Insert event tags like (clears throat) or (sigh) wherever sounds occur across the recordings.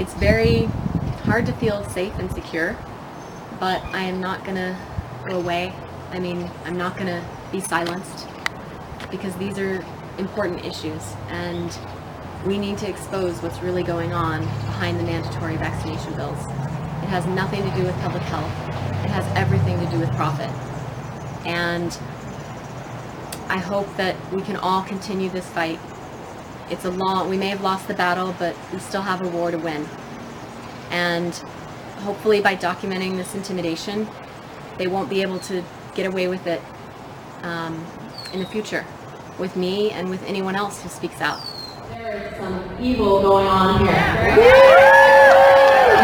it's very hard to feel safe and secure, but I am not gonna go away. I mean, I'm not gonna be silenced because these are important issues and we need to expose what's really going on behind the mandatory vaccination bills. It has nothing to do with public health. It has everything to do with profit. And I hope that we can all continue this fight. It's a long, we may have lost the battle, but we still have a war to win. And hopefully by documenting this intimidation, they won't be able to get away with it um, in the future with me and with anyone else who speaks out. There is some evil going on here.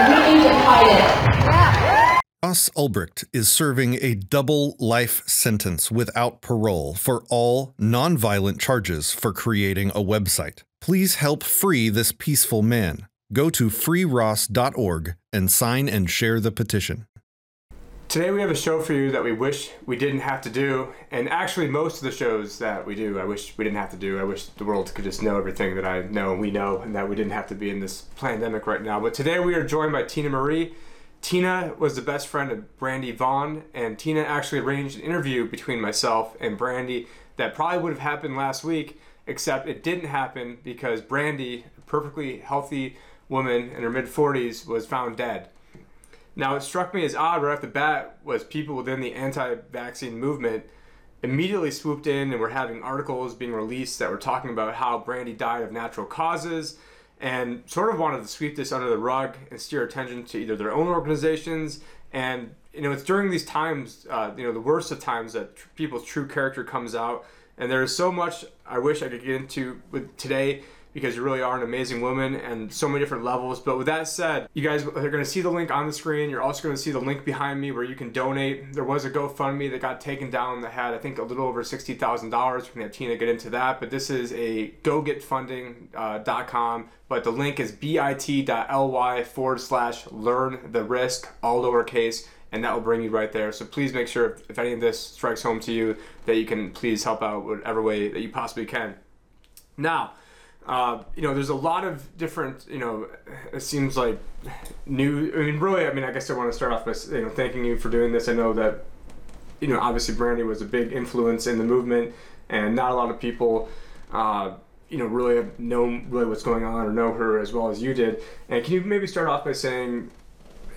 We need to fight it. Ross Ulbricht is serving a double life sentence without parole for all nonviolent charges for creating a website. Please help free this peaceful man. Go to freeross.org and sign and share the petition. Today we have a show for you that we wish we didn't have to do, and actually most of the shows that we do, I wish we didn't have to do. I wish the world could just know everything that I know and we know, and that we didn't have to be in this pandemic right now. But today we are joined by Tina Marie. Tina was the best friend of Brandy Vaughan, and Tina actually arranged an interview between myself and Brandy that probably would have happened last week, except it didn't happen because Brandy, a perfectly healthy woman in her mid 40s, was found dead. Now, it struck me as odd right off the bat was people within the anti-vaccine movement immediately swooped in and were having articles being released that were talking about how Brandy died of natural causes and sort of wanted to sweep this under the rug and steer attention to either their own organizations. And you know it's during these times uh, you know the worst of times that tr- people's true character comes out and there is so much i wish i could get into with today because you really are an amazing woman and so many different levels. But with that said, you guys are going to see the link on the screen. You're also going to see the link behind me where you can donate. There was a GoFundMe that got taken down that had, I think, a little over $60,000. We're going to have Tina get into that. But this is a gogetfunding.com. Uh, but the link is bit.ly forward slash learn the risk, all lowercase and that will bring you right there. So please make sure if, if, any of this strikes home to you that you can please help out whatever way that you possibly can. Now, uh, you know, there's a lot of different, you know, it seems like new. I mean, really, I mean, I guess I want to start off by you know thanking you for doing this. I know that, you know, obviously Brandy was a big influence in the movement, and not a lot of people, uh, you know, really know really what's going on or know her as well as you did. And can you maybe start off by saying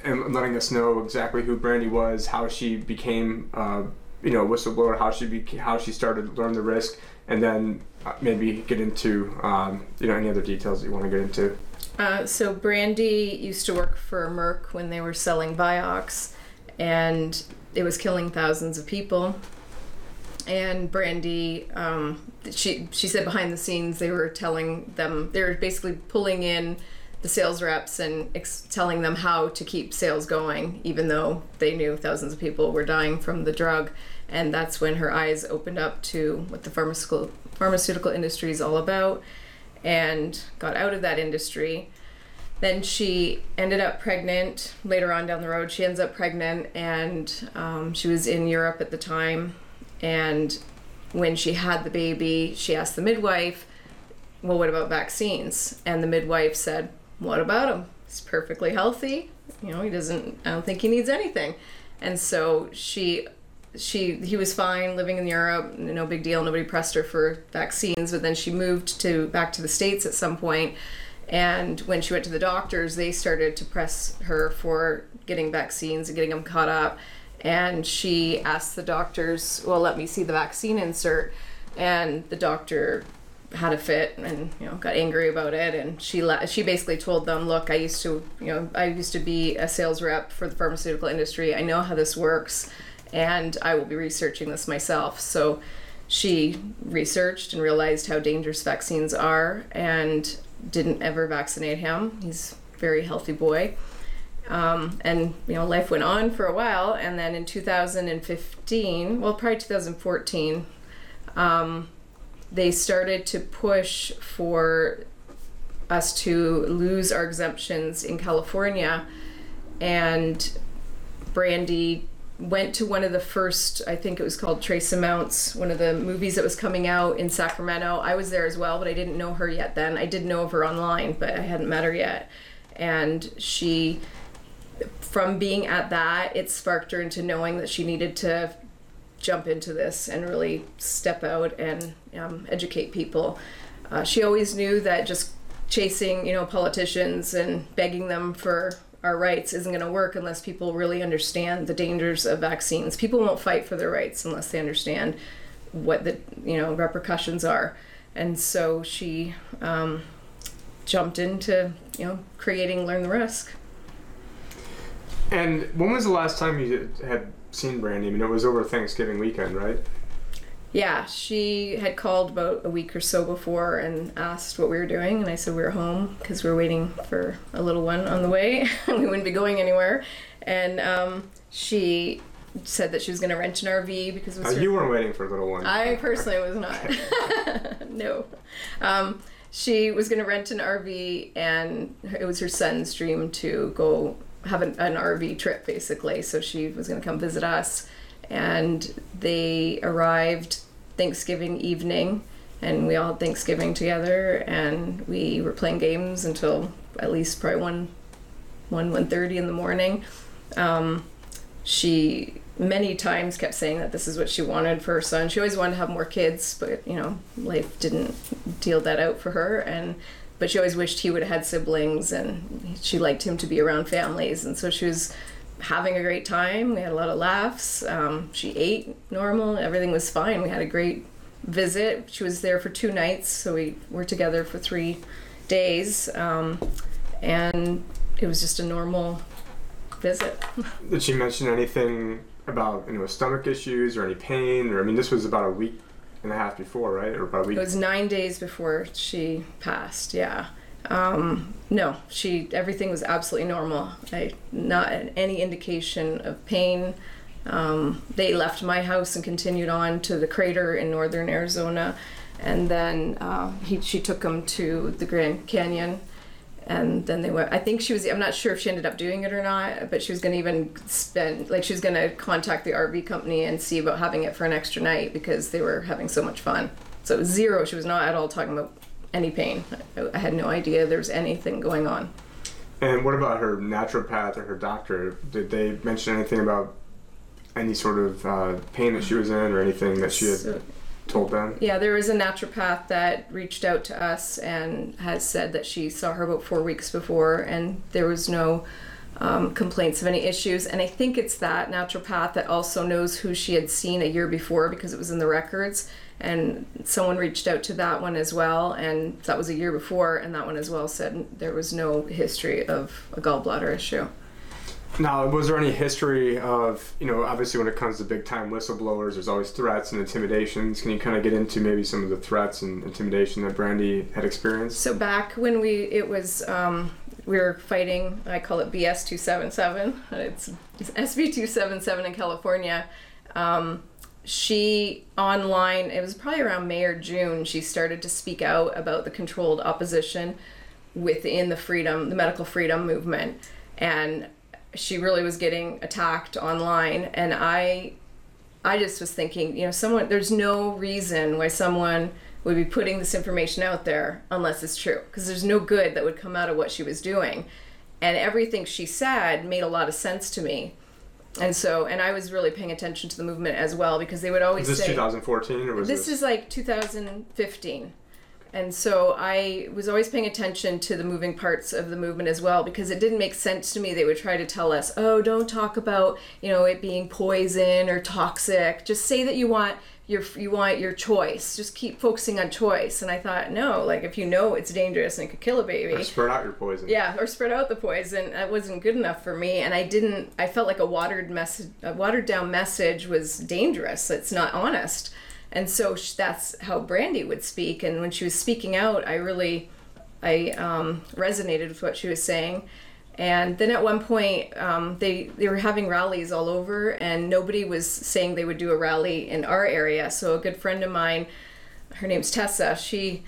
and letting us know exactly who Brandy was, how she became, uh, you know, whistleblower, how she be, how she started to learn the risk, and then uh, maybe get into um, you know any other details that you want to get into. Uh, so Brandy used to work for Merck when they were selling Vioxx, and it was killing thousands of people. And Brandy, um, she she said behind the scenes they were telling them they were basically pulling in the sales reps and ex- telling them how to keep sales going, even though they knew thousands of people were dying from the drug. And that's when her eyes opened up to what the pharmaceutical pharmaceutical industry is all about and got out of that industry. Then she ended up pregnant later on down the road. She ends up pregnant and um, she was in Europe at the time. And when she had the baby, she asked the midwife, Well, what about vaccines? And the midwife said, What about him? He's perfectly healthy. You know, he doesn't, I don't think he needs anything. And so she she he was fine living in Europe, no big deal. Nobody pressed her for vaccines, but then she moved to back to the states at some point. And when she went to the doctors, they started to press her for getting vaccines and getting them caught up. And she asked the doctors, "Well, let me see the vaccine insert." And the doctor had a fit and you know got angry about it and she la- she basically told them look i used to you know i used to be a sales rep for the pharmaceutical industry i know how this works and I will be researching this myself. So she researched and realized how dangerous vaccines are and didn't ever vaccinate him. He's a very healthy boy. Um, and you know life went on for a while and then in 2015 well probably 2014 um, they started to push for us to lose our exemptions in california and brandy went to one of the first, I think it was called Trace Amounts, one of the movies that was coming out in Sacramento. I was there as well, but I didn't know her yet then. I did know of her online, but I hadn't met her yet. and she from being at that it sparked her into knowing that she needed to jump into this and really step out and um, educate people. Uh, she always knew that just chasing you know politicians and begging them for our rights isn't going to work unless people really understand the dangers of vaccines. People won't fight for their rights unless they understand what the you know repercussions are. And so she um, jumped into you know creating learn the risk. And when was the last time you had seen Brandy? I mean, it was over Thanksgiving weekend, right? yeah she had called about a week or so before and asked what we were doing and i said we were home because we were waiting for a little one on the way (laughs) we wouldn't be going anywhere and um, she said that she was going to rent an rv because it was Uh, you weren't waiting for a little one. I personally was not. (laughs) no. Um, she was going to rent an RV, and it was her son's dream to go have an, an RV trip, basically. So she was going to come visit us. And they arrived Thanksgiving evening, and we all had Thanksgiving together, and we were playing games until at least probably 1 1 1.30 in the morning. Um, she many times kept saying that this is what she wanted for her son. She always wanted to have more kids, but you know, life didn't deal that out for her and but she always wished he would have had siblings and she liked him to be around families and so she was having a great time. We had a lot of laughs. Um, she ate normal. Everything was fine. We had a great visit. She was there for two nights, so we were together for three days. Um, and it was just a normal visit. Did she mention anything about you know stomach issues or any pain? Or I mean, this was about a week and a half before, right? Or about a week. It was nine days before she passed. Yeah. Um, no, she everything was absolutely normal. I not any indication of pain. Um, they left my house and continued on to the crater in northern Arizona, and then uh, he she took them to the Grand Canyon, and then they went. I think she was. I'm not sure if she ended up doing it or not, but she was going to even spend like she was going to contact the RV company and see about having it for an extra night because they were having so much fun. So it was zero. She was not at all talking about any pain. I, I had no idea there was anything going on. And what about her naturopath or her doctor? Did they mention anything about any sort of uh, pain that she was in or anything that she had So- told them? Yeah, there was a naturopath that reached out to us and has said that she saw her about four weeks before, and there was no um, complaints of any issues. And I think it's that naturopath that also knows who she had seen a year before because it was in the records. And someone reached out to that one as well, and that was a year before, and that one as well said there was no history of a gallbladder issue. Now, was there any history of, you know, obviously when it comes to big time whistleblowers, there's always threats and intimidations. Can you kind of get into maybe some of the threats and intimidation that Brandy had experienced? So back when we it was um, we were fighting, I call it BS two seven seven. It's SB two seven seven in California. Um, she online it was probably around May or June. She started to speak out about the controlled opposition within the freedom, the medical freedom movement, and she really was getting attacked online. And I I just was thinking, you know, someone there's no reason why someone would be putting this information out there unless it's true because there's no good that would come out of what she was doing. And everything she said made a lot of sense to me. And so, and I was really paying attention to the movement as well because they would always Was this say 2014 or was this this? is like 2015 and so i was always paying attention to the moving parts of the movement as well because it didn't make sense to me they would try to tell us oh don't talk about you know it being poison or toxic just say that you want your you want your choice just keep focusing on choice and i thought no like if you know it's dangerous and it could kill a baby Or spread out your poison. yeah, or spread out the poison. That wasn't good enough for me, and I didn't. I felt like a watered message, a watered down message was dangerous. It's not honest, and so sh- that's how Brandy would speak. And when she was speaking out, I really, I um, resonated with what she was saying. And then at one point, um, they they were having rallies all over, and nobody was saying they would do a rally in our area. So a good friend of mine, her name's Tessa, she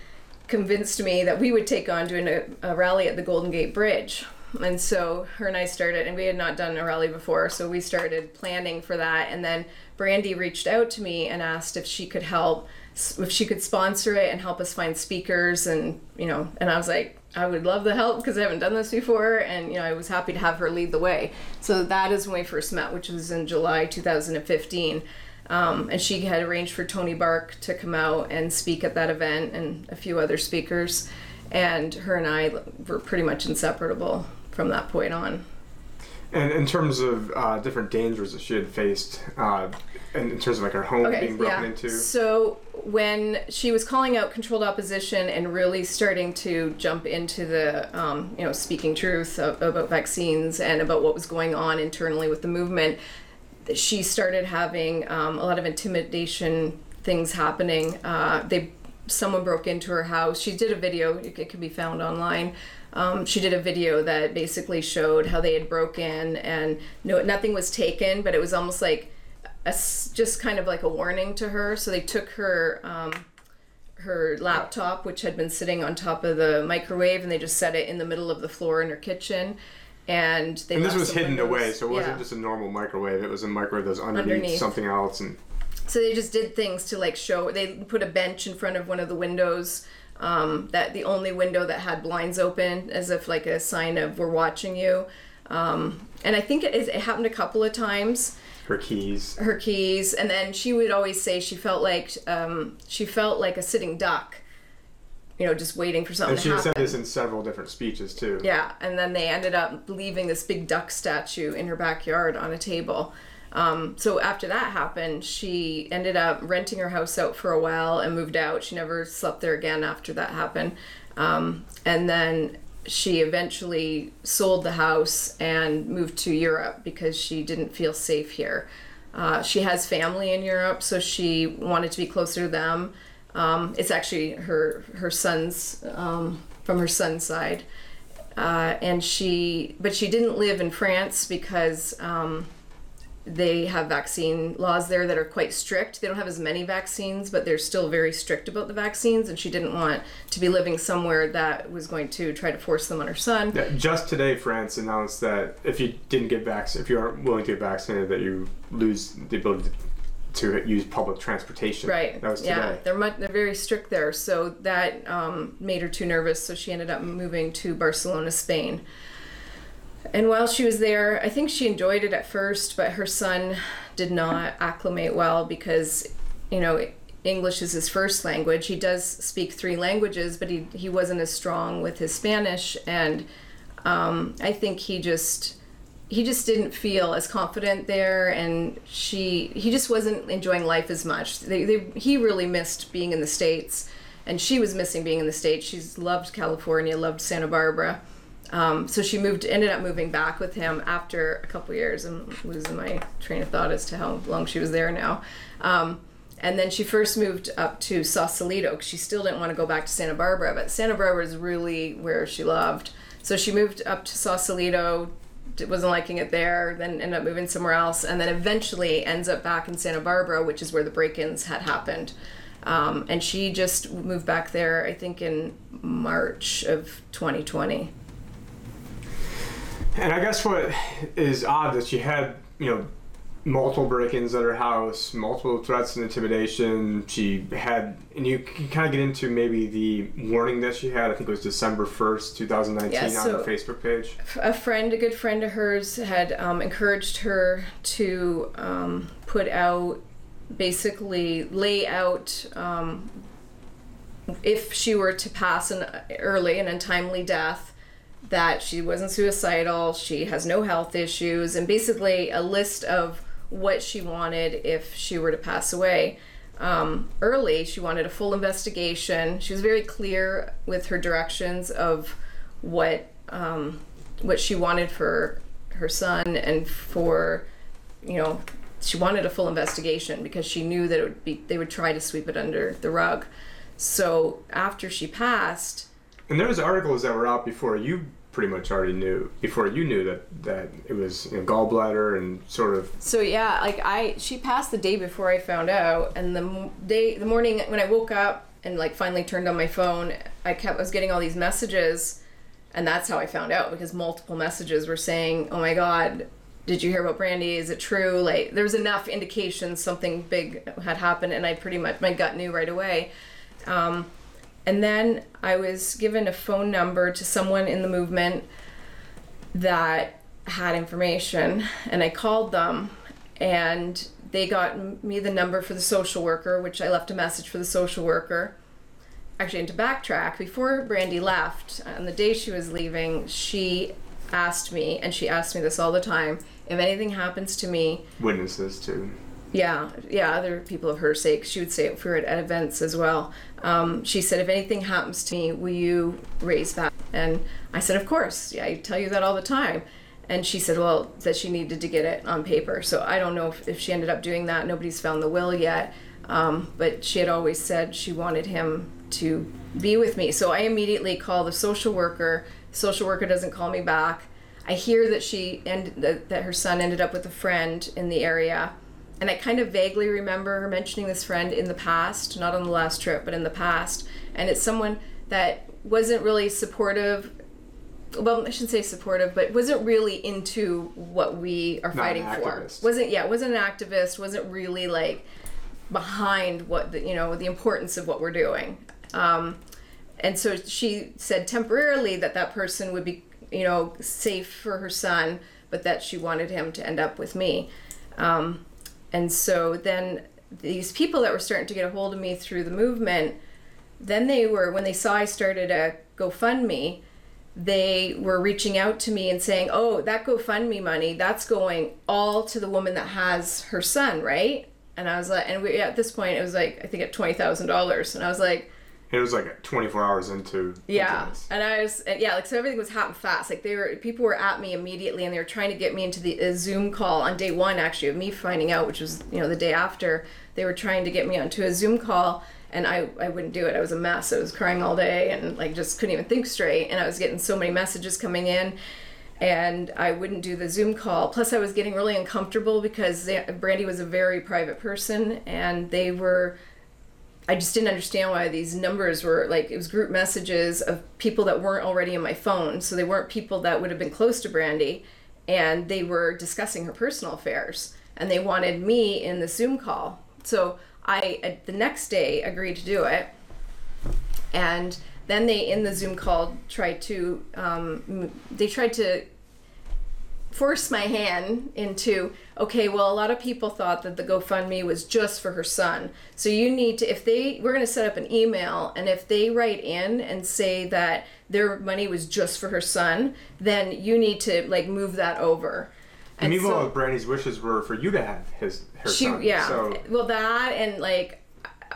convinced me that we would take on doing a, a rally at the Golden Gate Bridge. And so her and I started, and we had not done a rally before, so we started planning for that. And then Brandy reached out to me and asked if she could help if she could sponsor it and help us find speakers and you know and i was like i would love the help because i haven't done this before and you know i was happy to have her lead the way. So that is when we first met which was in july 2015 um, and she had arranged for Toni Bark to come out and speak at that event and a few other speakers. And her and i were pretty much inseparable from that point on And in terms of uh, different dangers that she had faced, uh, and in terms of like her home being broken into, So when she was calling out controlled opposition and really starting to jump into the, um, you know, speaking truth of, about vaccines and about what was going on internally with the movement, she started having um, a lot of intimidation things happening. Uh, they someone broke into her house. She did a video. It, it can be found online. Um, she did a video that basically showed how they had broken and no nothing was taken, but it was almost like a just kind of like a warning to her. So they took her um, her laptop, which had been sitting on top of the microwave, and they just set it in the middle of the floor in her kitchen. And they and this was hidden windows. away, so it wasn't Yeah. just a normal microwave. It was a microwave that was underneath, Underneath. something else, and So they just did things to like show. They put a bench in front of one of the windows. Um, that the only window that had blinds open, as if like a sign of we're watching you. Um, and I think it, is, it happened a couple of times. her keys. Her keys, and then she would always say she felt like um, she felt like a sitting duck. You know, just waiting for something And she to happen. said this in several different speeches too. Yeah, and then they ended up leaving this big duck statue in her backyard on a table. Um, so after that happened, she ended up renting her house out for a while and moved out. She never slept there again after that happened. Um, and then she eventually sold the house and moved to Europe because she didn't feel safe here. Uh, she has family in Europe, so she wanted to be closer to them. Um, it's actually her her son's um, from her son's side, uh, and she but she didn't live in France because um, they have vaccine laws there that are quite strict. They don't have as many vaccines, but they're still very strict about the vaccines, and she didn't want to be living somewhere that was going to try to force them on her son. Yeah, just today, France announced that if you didn't get vaccinated, if you aren't willing to get vaccinated, that you lose the ability to use public transportation. Right. That was yeah, today. they're much, they're very strict there. So that um, made her too nervous. So she ended up moving to Barcelona, Spain. And while she was there, I think she enjoyed it at first, but her son did not acclimate well because, you know, English is his first language. He does speak three languages, but he, he wasn't as strong with his Spanish. And um, I think he just he just didn't feel as confident there and she he just wasn't enjoying life as much they, they, he really missed being in the states and she was missing being in the states she's loved california loved santa barbara um, so she moved ended up moving back with him after a couple years i'm losing my train of thought as to how long she was there now um, and then she first moved up to Sausalito because she still didn't want to go back to Santa Barbara, but Santa Barbara is really where she loved. So she moved up to Sausalito, wasn't liking it there, then ended up moving somewhere else, and then eventually ends up back in Santa Barbara, which is where the break ins had happened. Um, and she just moved back there, I think, in March of 2020. And I guess what is odd that she had, you know, multiple break-ins at her house, multiple threats and intimidation. She had, and you can kind of get into maybe the warning that she had. I think it was December first, two thousand nineteen, Yeah, on her Facebook page. a friend, a good friend of hers, had um, encouraged her to um, put out, basically lay out um, if she were to pass an early and untimely death, that she wasn't suicidal, she has no health issues, and basically a list of what she wanted if she were to pass away. Um, early, she wanted a full investigation. She was very clear with her directions of what um, what she wanted for her son and for you know she wanted a full investigation because she knew that it would be they would try to sweep it under the rug. So after she passed, And there was articles that were out before you pretty much already knew, before you knew that that it was you know, gallbladder and sort of. So yeah, like I, she passed the day before I found out, and the day, the morning when I woke up and like finally turned on my phone, I kept, I was getting all these messages, and that's how I found out because multiple messages were saying, "Oh my God, did you hear about Brandy? Is it true? Like there was enough indications something big had happened, and I pretty much my gut knew right away. Um, and then I was given a phone number to someone in the movement that had information, and I called them, and they got me the number for the social worker, which I left a message for the social worker. Actually, and to backtrack, before Brandy left, on the day she was leaving, she asked me, and she asked me this all the time if anything happens to me, Witnesses too. yeah, yeah, other people of her sake. She would say it for at, at events as well. Um, she said, if anything happens to me, will you raise that? And I said, of course. Yeah, I tell you that all the time. And she said, well, that she needed to get it on paper. So I don't know if, if she ended up doing that. Nobody's found the will yet. Um, but she had always said she wanted him to be with me. So I immediately call the social worker. Social worker doesn't call me back. I hear that she and that, that her son ended up with a friend in the area and I kind of vaguely remember her mentioning this friend in the past, not on the last trip, but in the past. And it's someone that wasn't really supportive. Well, I shouldn't say supportive, but wasn't really into what we are Not fighting for. Wasn't yeah, wasn't an activist. Wasn't really like behind what the you know the importance of what we're doing. Um, and so she said temporarily that that person would be you know safe for her son, but that she wanted him to end up with me. Um, and so then these people that were starting to get a hold of me through the movement, then they were, when they saw I started a GoFundMe, they were reaching out to me and saying, Oh, that GoFundMe money, that's going all to the woman that has her son, right? And I was like, and we, at this point, it was like, I think at $20,000. And I was like, It was like 24 hours into. yeah, into this. and I was and yeah, like so everything was happening fast. Like they were people were at me immediately, and they were trying to get me into the a Zoom call on day one. Actually, of me finding out, which was you know the day after, they were trying to get me onto a Zoom call, and I I wouldn't do it. I was a mess. I was crying all day, and like just couldn't even think straight. And I was getting so many messages coming in. And I wouldn't do the Zoom call. Plus, I was getting really uncomfortable because they, Brandy was a very private person, and they were I just didn't understand why these numbers were like it was group messages of people that weren't already in my phone. So they weren't people that would have been close to Brandy and they were discussing her personal affairs and they wanted me in the Zoom call. So I the next day agreed to do it. And then they in the Zoom call tried to um, they tried to force my hand into okay well a lot of people thought that the gofundme was just for her son. So you need to if they we're going to set up an email and if they write in and say that their money was just for her son then you need to like move that over. And meanwhile, so- Brandy's wishes were for you to have his her she son. yeah. So well that and like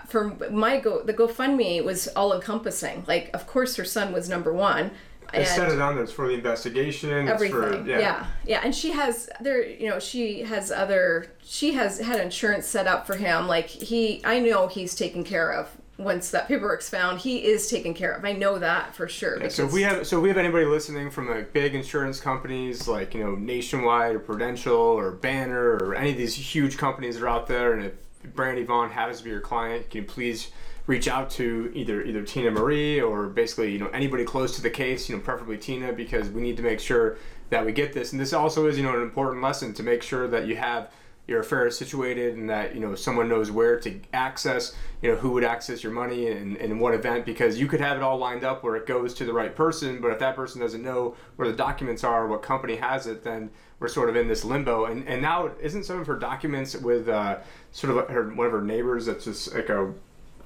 for my go the gofundme was all encompassing like of course her son was number one and- said it on there. It's for the investigation. Everything for yeah. yeah. yeah and she has there you know she has other she has had insurance set up for him like he i know he's taken care of once that paperwork's found he is taken care of i know that for sure Yeah, so if we have so if we have anybody listening from like big insurance companies like you know Nationwide or Prudential or Banner or any of these huge companies that are out there, and if Brandy Vaughan happens to be your client, can you please reach out to either either Tina Marie or basically you know anybody close to the case, you know preferably Tina, because we need to make sure that we get this. And this also is you know an important lesson to make sure that you have your affairs situated and that you know someone knows where to access you know who would access your money and, and what event because you could have it all lined up where it goes to the right person but if that person doesn't know where the documents are what company has it then we're sort of in this limbo and and now isn't some of her documents with uh, sort of her one of her neighbors that's just like a,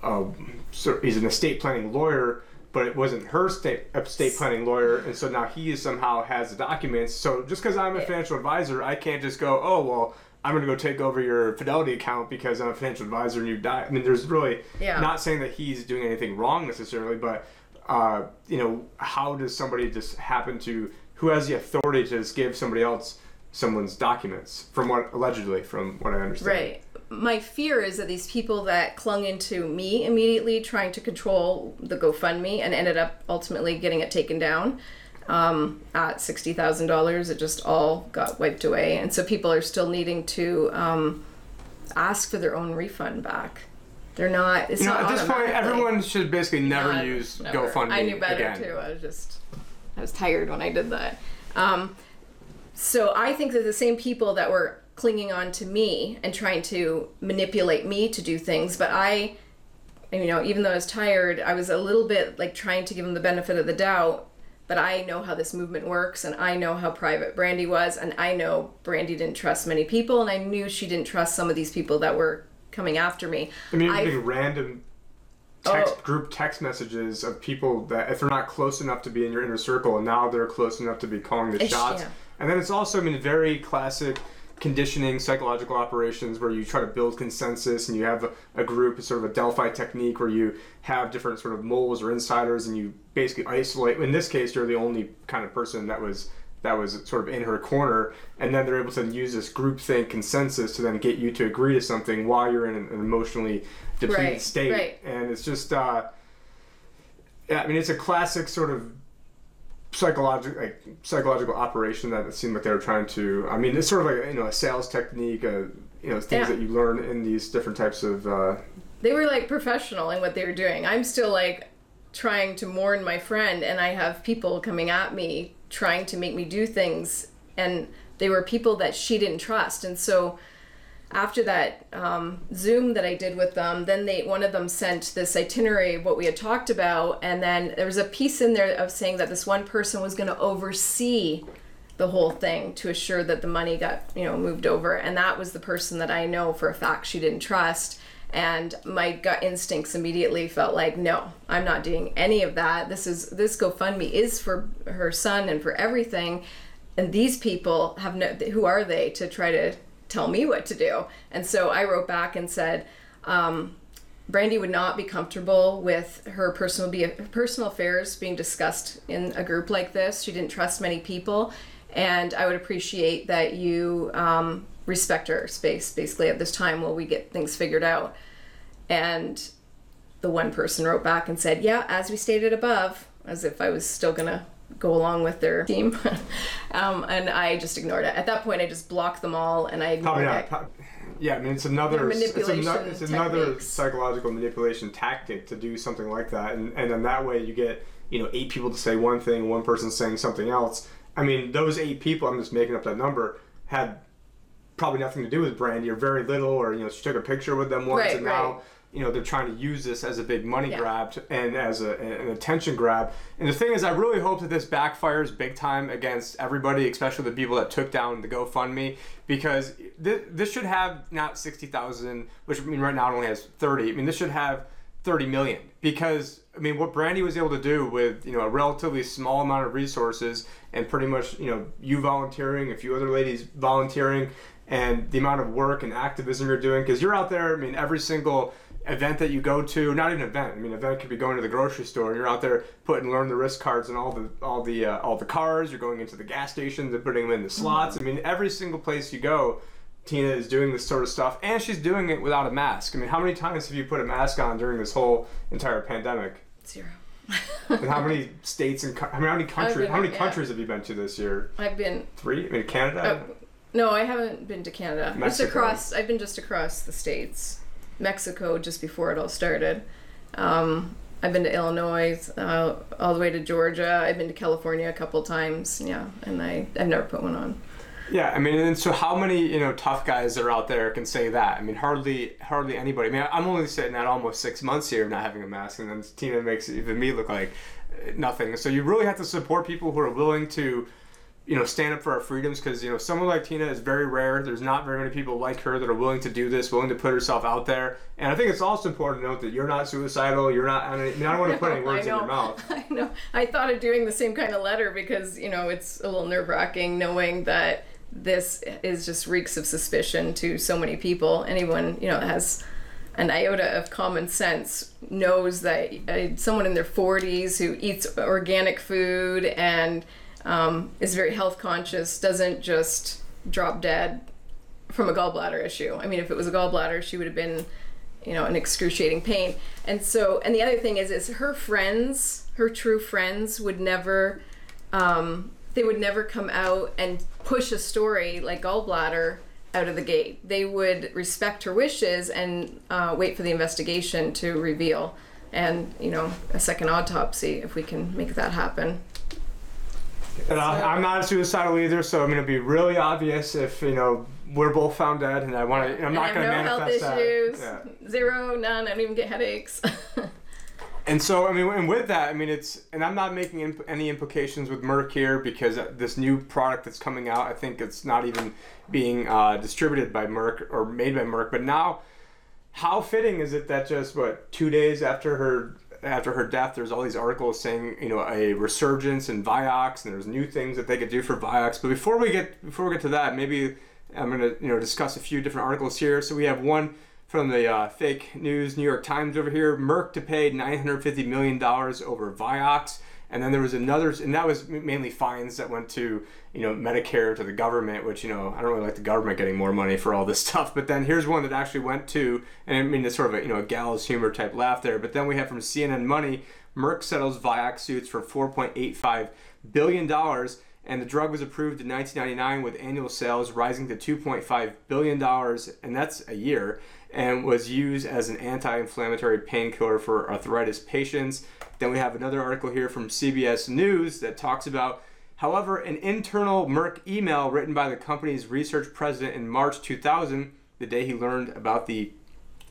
a so he's an estate planning lawyer but it wasn't her state estate planning lawyer and so now he somehow has the documents. So just because i'm a financial advisor i can't just go oh well i'm going to go take over your fidelity account because i'm a financial advisor and you die. I mean there's really Yeah. not saying that he's doing anything wrong necessarily but uh, you know how does somebody just happen to who has the authority to just give somebody else someone's documents from what allegedly from what i understand? Right my fear is that these people that clung into me immediately trying to control the gofundme and ended up ultimately getting it taken down um, at $60000 it just all got wiped away and so people are still needing to um, ask for their own refund back they're not it's you know not at this point everyone should basically never use never. gofundme I knew better again too. I was just, I was tired when I did that. Um, so I think that the same people that were clinging on to me and trying to manipulate me to do things, but I, you know, even though I was tired, I was a little bit like trying to give them the benefit of the doubt. But I know how this movement works, and I know how private Brandy was, and I know Brandy didn't trust many people, and I knew she didn't trust some of these people that were coming after me. I mean, I- even random text Oh. group text messages of people that if they're not close enough to be in your inner circle, and now they're close enough to be calling the shots. yeah. And then it's also, I mean, very classic conditioning psychological operations where you try to build consensus and you have a, a group, sort of a Delphi technique where you have different sort of moles or insiders and you basically isolate. In this case, you're the only kind of person that was that was sort of in her corner, and then they're able to use this groupthink consensus to then get you to agree to something while you're in an, an emotionally depleted Right, state. right. And it's just, uh, yeah, I mean, it's a classic sort of psychological like psychological operation that it seemed like they were trying to. I mean, it's sort of like you know a sales technique, uh, you know, things Yeah. that you learn in these different types of. Uh, they were like professional in what they were doing. I'm still like trying to mourn my friend, and I have people coming at me trying to make me do things, and they were people that she didn't trust. And so after that um, Zoom that I did with them, then they one of them sent this itinerary of what we had talked about, and then there was a piece in there of saying that this one person was going to oversee the whole thing to assure that the money got you know moved over, and that was the person that I know for a fact she didn't trust. And my gut instincts immediately felt like, no, I'm not doing any of that. This is this GoFundMe is for her son and for everything and these people have no who are they to try to tell me what to do. And so i wrote back and said um, brandy would not be comfortable with her personal be personal affairs being discussed in a group like this. She didn't trust many people. And i would appreciate that you um, respect her space basically at this time while we get things figured out. And the one person wrote back and said, Yeah, as we stated above, as if I was still gonna go along with their team. (laughs) um, and I just ignored it. At that point, I just blocked them all and I ignored not. it. pro- Yeah, I mean it's another it's, Manipulation another, it's another psychological manipulation tactic to do something like that, and and then that way you get you know eight people to say one thing, one person saying something else. I mean those eight people, I'm just making up that number, had probably nothing to do with Brandy or very little, or you know she took a picture with them once, Right, and now right. You know they're trying to use this as a big money Yeah. grab to, and as a, an attention grab. And the thing is, I really hope that this backfires big time against everybody, especially the people that took down the GoFundMe, because this, this should have not sixty thousand, which I mean right now it only has thirty. I mean this should have thirty million because I mean what Brandy was able to do with you know a relatively small amount of resources and pretty much you know you volunteering, a few other ladies volunteering, and the amount of work and activism you're doing because you're out there. I mean every single event that you go to, not even event. I mean, event could be going to the grocery store. and You're out there putting learn the risk cards and all the all the uh, all the cars. You're going into the gas stations and putting them in the slots. I mean, every single place you go, Tina is doing this sort of stuff, and she's doing it without a mask. I mean, how many times have you put a mask on during this whole entire pandemic? Zero. And how many states and co- how many countries? been- How many yeah. countries have you been to this year? I've been. Three. I mean, Canada. Oh, no, I haven't been to Canada. Just across. I've been just across the states. Mexico, just before it all started. Um, I've been to Illinois, uh, all the way to Georgia. I've been to California a couple times. Yeah, and I I've never put one on. Yeah, I mean, and so how many you know tough guys that are out there can say that? I mean, hardly hardly anybody. I mean, I'm only sitting at almost six months here of not having a mask, and then Tina makes even me look like uh, nothing. So you really have to support people who are willing to, you know, stand up for our freedoms because you know someone like Tina is very rare. There's not very many people like her that are willing to do this, willing to put herself out there. And I think it's also important to note that you're not suicidal. You're not. I mean, I don't want to (laughs) put any words in your mouth. (laughs) I know. I thought of doing the same kind of letter because you know it's a little nerve wracking knowing that this is just reeks of suspicion to so many people. Anyone you know has an iota of common sense knows that uh, someone in their 40s who eats organic food and um, is very health conscious doesn't just drop dead from a gallbladder issue. I mean, if it was a gallbladder, she would have been, you know, in excruciating pain. And so, and the other thing is, is her friends, her true friends, would never, um, they would never come out and push a story like gallbladder out of the gate. They would respect her wishes and uh, wait for the investigation to reveal, and you know, a second autopsy if we can make that happen. And I, I'm not suicidal either, so I'm gonna be really obvious if you know we're both found dead, and I want to. I'm not I gonna no health manifest that. Yeah. Zero, none. I don't even get headaches. (laughs) And so, I mean, and with that, I mean, it's, and I'm not making imp- any implications with Merck here because this new product that's coming out, I think it's not even being uh, distributed by Merck or made by Merck. But now, how fitting is it that just what two days after her after her death, there's all these articles saying you know a resurgence in Vioxx and there's new things that they could do for Vioxx. But before we get before we get to that, maybe I'm gonna you know discuss a few different articles here. So we have one from the uh, fake news New York Times over here. Merck to pay 950 million dollars over Vioxx. And then there was another, and that was mainly fines that went to, you know, Medicare to the government, which, you know, I don't really like the government getting more money for all this (laughs) stuff. But then here's one that actually went to, and I mean, it's sort of a, you know, a gallows humor type laugh there. But then we have from CNN Money, Merck settles Vioxx suits for 4.85 billion dollars, and the drug was approved in 1999 with annual sales rising to 2.5 billion dollars, and that's a year, and was used as an anti-inflammatory painkiller for arthritis patients. Then we have another article here from CBS News that talks about However, an internal Merck email written by the company's research president in March 2000, the day he learned about the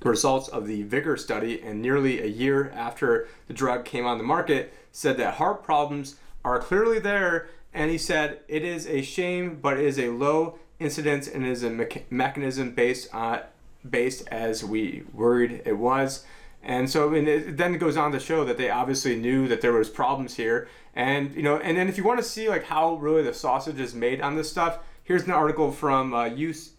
results of the Vigor study, and nearly a year after the drug came on the market, said that heart problems are clearly there. And he said it is a shame, but it is a low incidence and is a mecha- mechanism based on based as we worried it was. And so and it then it goes on to show that they obviously knew that there was problems here. And you know, and then if you want to see like how really the sausage is made on this stuff, here's an article from uh, UCSUSA.org.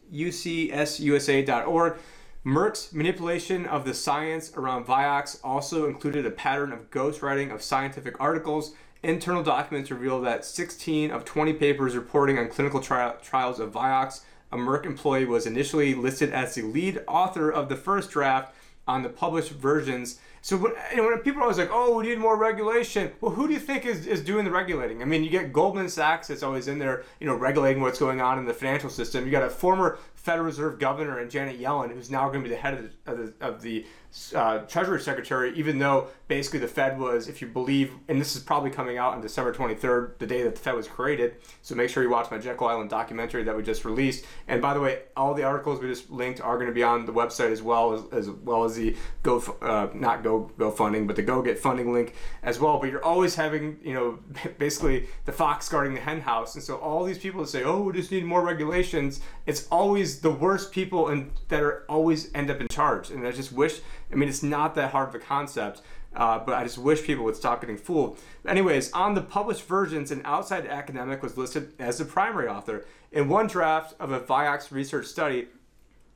Merck's manipulation of the science around Vioxx also included a pattern of ghostwriting of scientific articles. Internal documents reveal that 16 of 20 papers reporting on clinical tri- trials of Vioxx, a Merck employee was initially listed as the lead author of the first draft on the published versions. So when, when people are always like, "Oh, we need more regulation," well, who do you think is, is doing the regulating? I mean, you get Goldman Sachs that's always in there, you know, regulating what's going on in the financial system. You got a former Federal Reserve Governor and Janet Yellen, who's now going to be the head of the, of the, of the uh, Treasury Secretary, even though basically the Fed was, if you believe, and this is probably coming out on December 23rd, the day that the Fed was created. So make sure you watch my Jekyll Island documentary that we just released. And by the way, all the articles we just linked are going to be on the website as well as, as well as the Go, uh, not Go Go funding, but the Go Get funding link as well. But you're always having, you know, (laughs) basically the fox guarding the hen house. And so all these people say, oh, we just need more regulations, it's always the worst people and that are always end up in charge. And I just wish I mean, it's not that hard of a concept, uh, but I just wish people would stop getting fooled. Anyways, on the published versions, an outside academic was listed as the primary author. In one draft of a Vioxx research study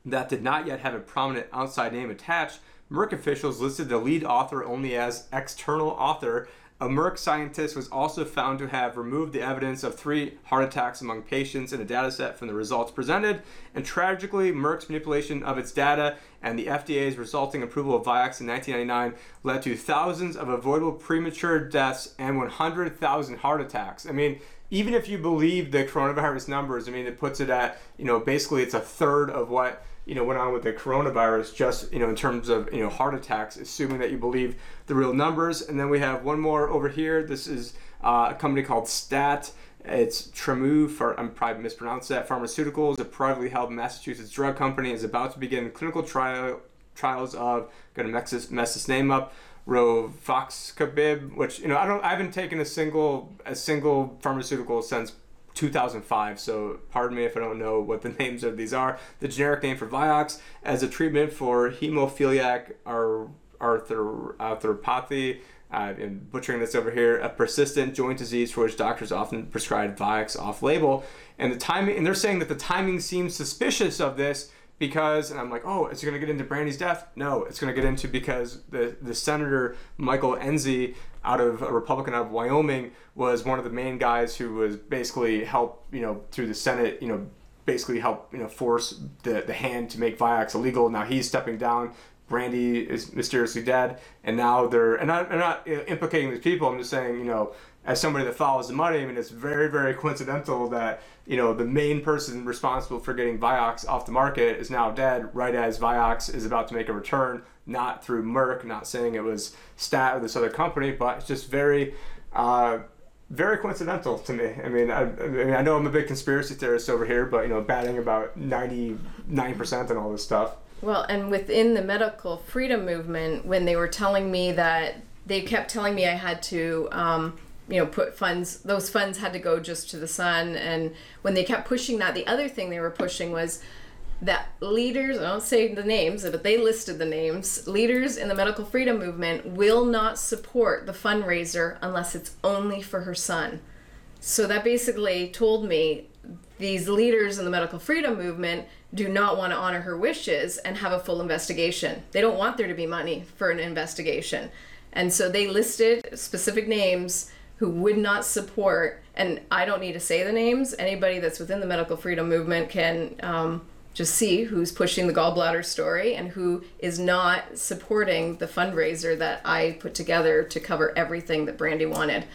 that did not yet have a prominent outside name attached, Merck officials listed the lead author only as external author. A Merck scientist was also found to have removed the evidence of three heart attacks among patients in a dataset from the results presented. And tragically, Merck's manipulation of its data and the FDA's resulting approval of Vioxx in 1999 led to thousands of avoidable premature deaths and 100,000 heart attacks. I mean, even if you believe the coronavirus numbers, I mean, it puts it at, you know, basically it's a third of what you know went on with the coronavirus just you know in terms of you know heart attacks assuming that you believe the real numbers and then we have one more over here this is uh, a company called stat it's Tremeau, for, I'm probably mispronounced that. Pharmaceuticals, a privately held Massachusetts drug company, is about to begin clinical trial trials of. Going to mess this, mess this name up. Rovaxabib, which you know I don't I haven't taken a single a single pharmaceutical since 2005. So pardon me if I don't know what the (laughs) names of these are. The generic name for Vioxx as a treatment for hemophiliac arthro- arthropathy. I'm butchering this over here. A persistent joint disease for which doctors often prescribe Vioxx off-label, and the timing. And they're saying that the timing seems suspicious of this because, and I'm like, oh, it's going to get into Brandy's death? No, it's going to get into because the the senator Michael Enzi out of a Republican out of Wyoming was one of the main guys who was basically helped, you know, through the Senate, you know, basically help, you know, force the the hand to make Vioxx illegal. Now he's stepping down. Brandy is mysteriously dead, and now they're and I, I'm not implicating these people. I'm just saying, you know, as somebody that follows the money, I mean, it's very, very coincidental that you know the main person responsible for getting Vioxx off the market is now dead, right as Vioxx is about to make a return, not through Merck, not saying it was Stat or this other company, but it's just very, uh, very coincidental to me. I mean, I, I mean, I know I'm a big conspiracy theorist over here, but you know, batting about ninety nine percent and all this stuff. Well, and within the medical freedom movement, when they were telling me that they kept telling me I had to, um, you know, put funds, those funds had to go just to the son. And when they kept pushing that, the other thing they were pushing was that leaders, I don't say the names, but they listed the names, leaders in the medical freedom movement will not support the fundraiser unless it's only for her son. So that basically told me these leaders in the medical freedom movement do not want to honor her wishes and have a full investigation. They don't want there to be money for an investigation. And so they listed specific names who would not support, and I don't need to say the names. Anybody that's within the medical freedom movement can um, just see who's pushing the gallbladder story and who is not supporting the fundraiser that I put together to cover everything that Brandy wanted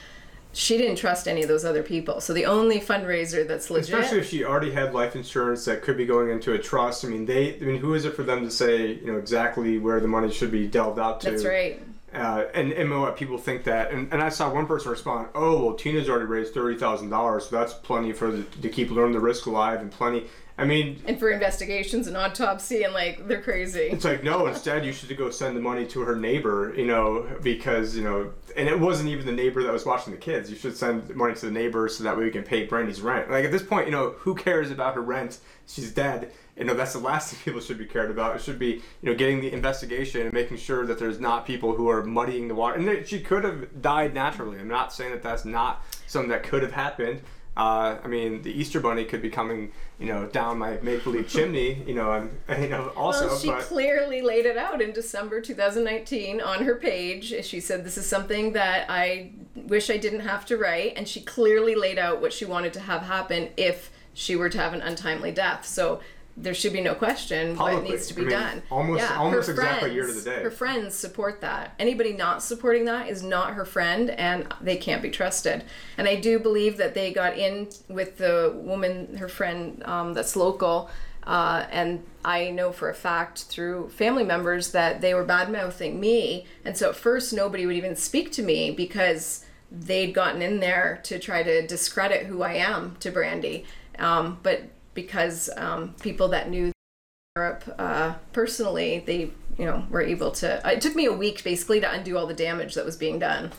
she didn't trust any of those other people. So the only fundraiser that's legit. Especially if she already had life insurance that could be going into a trust. I mean, they. I mean, who is it for them to say, you know, exactly where the money should be delved out to? That's right. Uh, and and what people think that, and, and I saw one person respond, "Oh, well, Tina's already raised thirty thousand dollars, so that's plenty for the, to keep learn the risk alive, and plenty." I mean, and for investigations and autopsy, and like they're crazy. It's like no. Instead, you should go send the money to her neighbor. You know, because you know, and it wasn't even the neighbor that was watching the kids. You should send money to the neighbor so that way we can pay Brandy's rent. Like at this point, you know, who cares about her rent? She's dead. You know, that's the last thing (laughs) people should be cared about. It should be, you know, getting the investigation and making sure that there's not people who are muddying the water. And she could have died naturally. I'm not saying that that's not something that could have happened. Uh, I mean, the Easter Bunny could be coming, you know, down my make believe chimney. You know, and (laughs) you know also. Well, she but, clearly laid it out in December 2019 on her page. She said, "This is something that I wish I didn't have to write," and she clearly laid out what she wanted to have happen if she were to have an untimely death. So there should be no question Publicly. what needs to be I mean, done. almost- yeah, almost her exactly friends, year to the day. Her friends support that. Anybody not supporting that is not her friend, and they can't be trusted. And I do believe that they got in with the woman, her friend um, that's local. Uh, and I know for a fact through family members that they were bad mouthing me. And so at first, nobody would even speak to me because they'd gotten in there to try to discredit who I am to Brandy. Um, but because um, people that knew Europe uh, personally, they you know were able to. It took me a week basically to undo all the damage that was being done.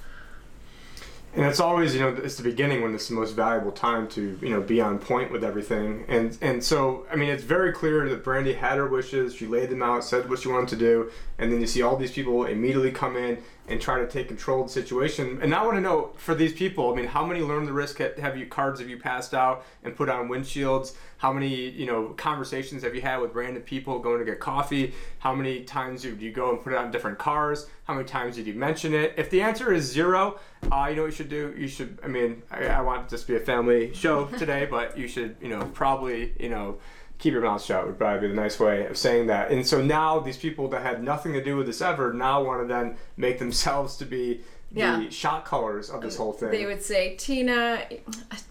And it's always, you know, it's the beginning when it's the most valuable time to, you know, be on point with everything. And and so, I mean, it's very clear that Brandy had her wishes. She laid them out, said what she wanted to do, and then you see all these people immediately come in and try to take control of the situation. And I want to know for these people, I mean, how many learn the risk have you cards have you passed out and put on windshields? How many, you know, conversations have you had with random people going to get coffee? How many times do you go and put it on different cars? How many times did you mention it? If the answer is zero, uh, you know what you should do? You should, I mean, I, I want this to be a family show today, (laughs) but you should, you know, probably, you know, keep your mouth shut would probably be the nice way of saying that. And so now these people that had nothing to do with this ever now want to then make themselves to be the Yeah. shot callers of this whole thing. They would say, Tina,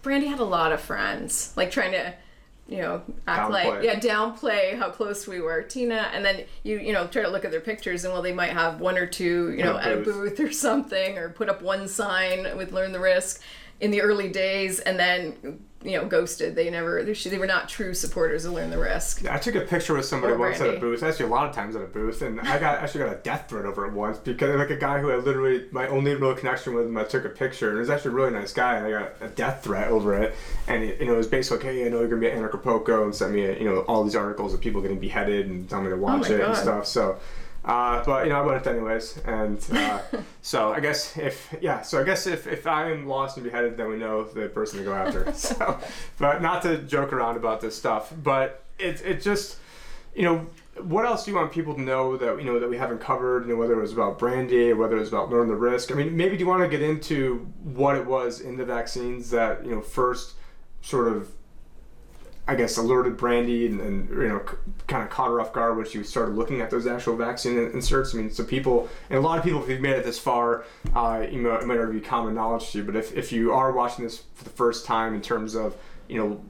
Brandy had a lot of friends, like trying to, you know, act Downplay. like, yeah, downplay how close we were. Tina, and then you, you know, try to look at their pictures and well, they might have one or two, you know, At at a a booth or something, or put up one sign with learn the risk in the early days and then, you know, ghosted. They never, they were not true supporters of learn the risk. I took a picture with somebody Or once at a booth. Actually, a lot of times at a booth, and I got actually got a death threat over it once because like a guy who I literally my only real connection with him. I took a picture, and it was actually a really nice guy, and I got a death threat over it. And it, you know, it was basically like, hey, I know you're gonna be at Anarchapulco, and sent me a, you know all these articles of people getting beheaded and tell me to oh watch my it and stuff. So. Uh, but you know, I went anyways, and uh, (laughs) so I guess if yeah, so I guess if, if I'm lost and beheaded, then we know the person to go after. (laughs) so, but not to joke around about this stuff, but it it just you know what else do you want people to know that you know that we haven't covered? You know whether it was about brandy or whether it was about learn the risk. I mean, maybe do you want to get into what it was in the vaccines that you know first sort of I guess alerted Brandy and, and you know kind of caught her off guard when she started looking at those actual vaccine inserts. I mean, so people and a lot of people, if you've made it this far, uh, you know, it might already be common knowledge to you. But if, if you are watching this for the first time in terms of you know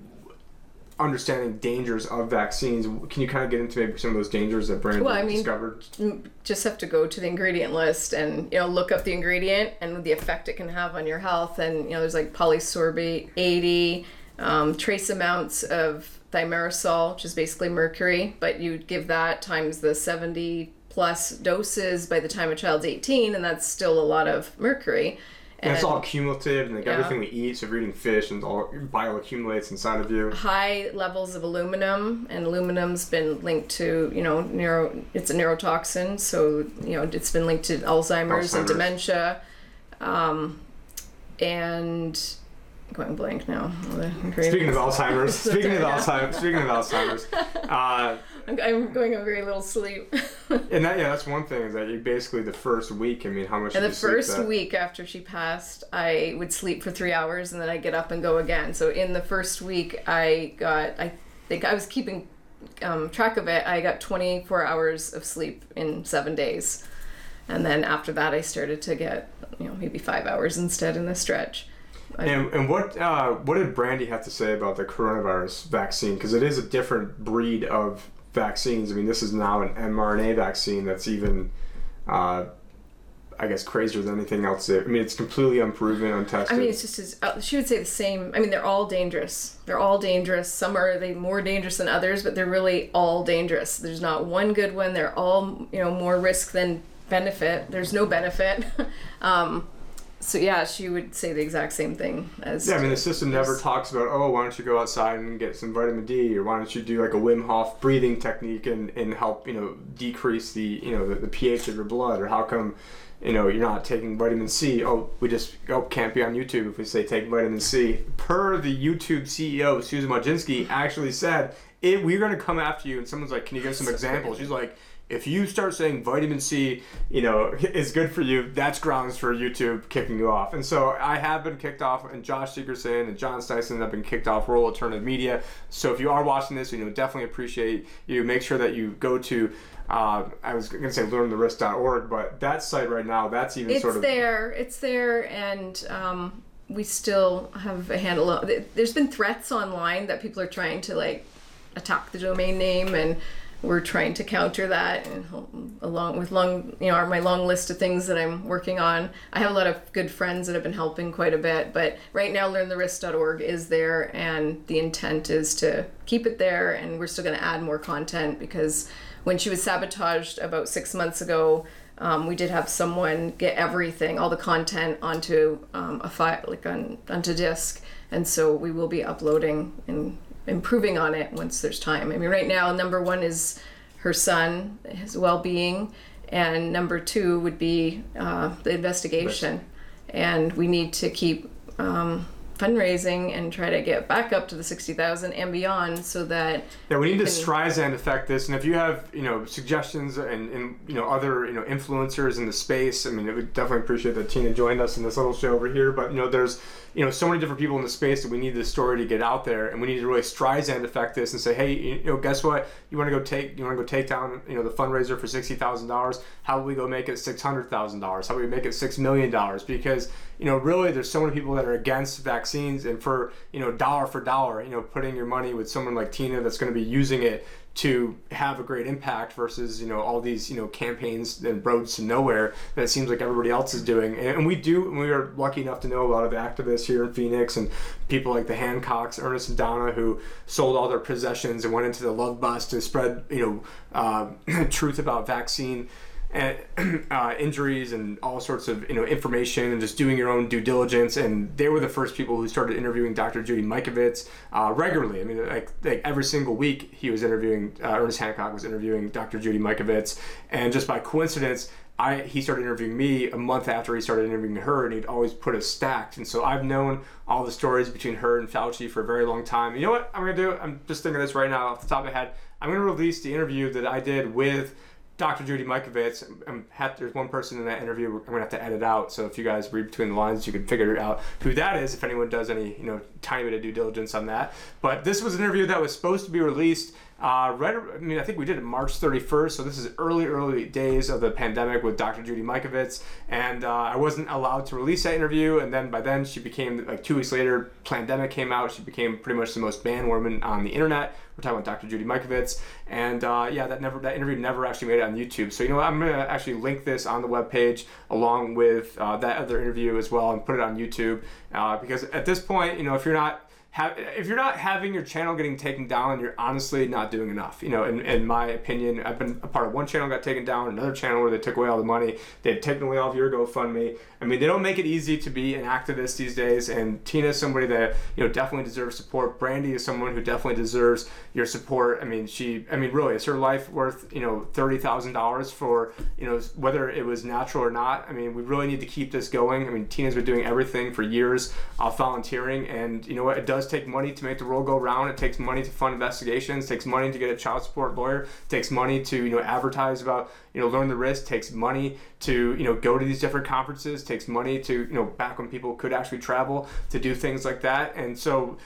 understanding dangers of vaccines. Can you kind of get into maybe some of those dangers that Brandon Well, I mean- discovered? just have to go to the ingredient list and you know look up the ingredient and the effect it can have on your health and you know there's like polysorbate 80 um, trace amounts of thimerosal which is basically mercury but you give that times the 70 plus doses by the time a child's 18 and that's still a lot of mercury And it's all cumulative, and like Yeah. everything we eat. So if you're eating fish, and all bioaccumulates inside of you. high levels of aluminum and aluminum's been linked to you know neuro it's a neurotoxin so you know it's been linked to alzheimer's, and dementia um, and going blank now Speaking of (laughs) Alzheimer's, speaking of Alzheimer's, speaking of Alzheimer's, uh, I'm, going on very little sleep (laughs) and that yeah, that's one thing is that you basically the first week. I mean, how much? and the first that? week after she passed i would sleep for three hours and then i'd get up and go again so in the first week i got i think i was keeping um, track of it i got 24 hours of sleep in seven days and then after that i started to get you know maybe five hours instead in a stretch And, and what uh, what did Brandy have to say about the coronavirus vaccine? Because it is a different breed of vaccines. I mean, this is now an mRNA vaccine that's even, uh, I guess, crazier than anything else. I mean, it's completely unproven, untested. I mean, it's just as uh, she would say the same. I mean, they're all dangerous. They're all dangerous. Some are they more dangerous than others, but they're really all dangerous. There's not one good one. They're all you know more risk than benefit. There's no benefit. (laughs) um, so yeah, she would say the exact same thing as. yeah, I mean, the system never talks about, oh, why don't you go outside and get some vitamin D, or why don't you do like a Wim Hof breathing technique and, and help, you know, decrease the, you know, the, the pH of your blood, or how come, you know, you're not taking vitamin C? Oh, we just, oh, can't be on YouTube if we say take vitamin C. Per the YouTube CEO, Susan Wojcicki, actually said, it, we're going to come after you, and someone's like, can you give some (laughs) examples? She's like, if you start saying vitamin C, you know, (laughs) is good for you, that's grounds for YouTube kicking you off. And so I have been kicked off, and Josh Sigurdson and John Sneisen have been kicked off World Alternative Media. So if you are watching this, you know, definitely appreciate you. Make sure that you go to, uh, I was going to say learntherisk.org, but that site right now, that's even it's sort of. there. It's there, and um, we still have a handle. On, there's been threats online that people are trying to like attack the domain name, and we're trying to counter that. And along with long, you know, my long list of things that I'm working on, I have a lot of good friends that have been helping quite a bit. But right now, learntherisk.org is there, and the intent is to keep it there, and we're still going to add more content because when she was sabotaged about six months ago. Um, we did have someone get everything, all the content onto um, a file, like on onto disk, and so we will be uploading and improving on it once there's time. I mean, right now, number one is her son, his well-being, and number two would be uh, the investigation, and we need to keep um, fundraising and try to get back up to the sixty thousand and beyond, so that Yeah, we need to Streisand effect this, and if you have you know suggestions and, and you know other you know influencers in the space, I mean, it would definitely appreciate that Tina joined us in this little show over here. But you know, there's you know so many different people in the space that we need this story to get out there, and we need to really Streisand effect this and say, hey, you know, guess what? You want to go take you want to go take down you know the fundraiser for sixty thousand dollars? How will we go make it six hundred thousand dollars? How will we make it six million dollars? Because you know, really, there's so many people that are against vaccines, and for you know, dollar for dollar, you know, putting your money with someone like Tina that's going to be using it to have a great impact versus you know all these you know campaigns and roads to nowhere that it seems like everybody else is doing. And, we do we are lucky enough to know a lot of activists here in phoenix and people like the hancocks ernest and donna who sold all their possessions and went into the love bus to spread you know uh, (clears throat) truth about vaccine and, (clears throat) uh, injuries and all sorts of you know information and just doing your own due diligence and they were the first people who started interviewing Dr. Judy Mikovits uh, regularly. I mean, like, like every single week he was interviewing uh, Ernest Hancock was interviewing Dr. Judy Mikovits, and just by coincidence. I, he started interviewing me a month after he started interviewing her, and he'd always put us stacked. And so I've known all the stories between her and Fauci for a very long time. You know what I'm gonna do? I'm just thinking this right now off the top of my head. I'm gonna release the interview that I did with Dr. Judy Mikovits. Um, have, there's one person in that interview I'm gonna have to edit out. So if you guys read between the lines, you can figure out who that is. If anyone does any, you know, tiny bit of due diligence on that. But this was an interview that was supposed to be released uh, right, I mean, I think we did it March 31st, so this is early, early days of the pandemic with Dr. Judy Mikovits, and uh, I wasn't allowed to release that interview. And then by then, she became like two weeks later, pandemic came out. She became pretty much the most banned woman on the internet. We're talking about Dr. Judy Mikovits, and uh, yeah, that never that interview never actually made it on YouTube. So you know, what? I'm gonna actually link this on the web page along with uh, that other interview as well, and put it on YouTube uh, because at this point, you know, if you're not have, if you're not having your channel getting taken down, you're honestly not doing enough. You know, in, in my opinion, I've been a part of one channel got taken down, another channel where they took away all the money. They've taken away all of your GoFundMe. I mean, they don't make it easy to be an activist these days. And Tina is somebody that you know definitely deserves support. Brandy is someone who definitely deserves your support. I mean, she, I mean, really, is her life worth you know thirty thousand dollars for you know whether it was natural or not? I mean, we really need to keep this going. I mean, Tina's been doing everything for years, uh, volunteering, and you know what? It does take money to make the world go round. It takes money to fund investigations. It takes money to get a child support lawyer. It takes money to you know advertise about you know learn the risk. It takes money to you know go to these different conferences. It takes money to you know back when people could actually travel to do things like that. And so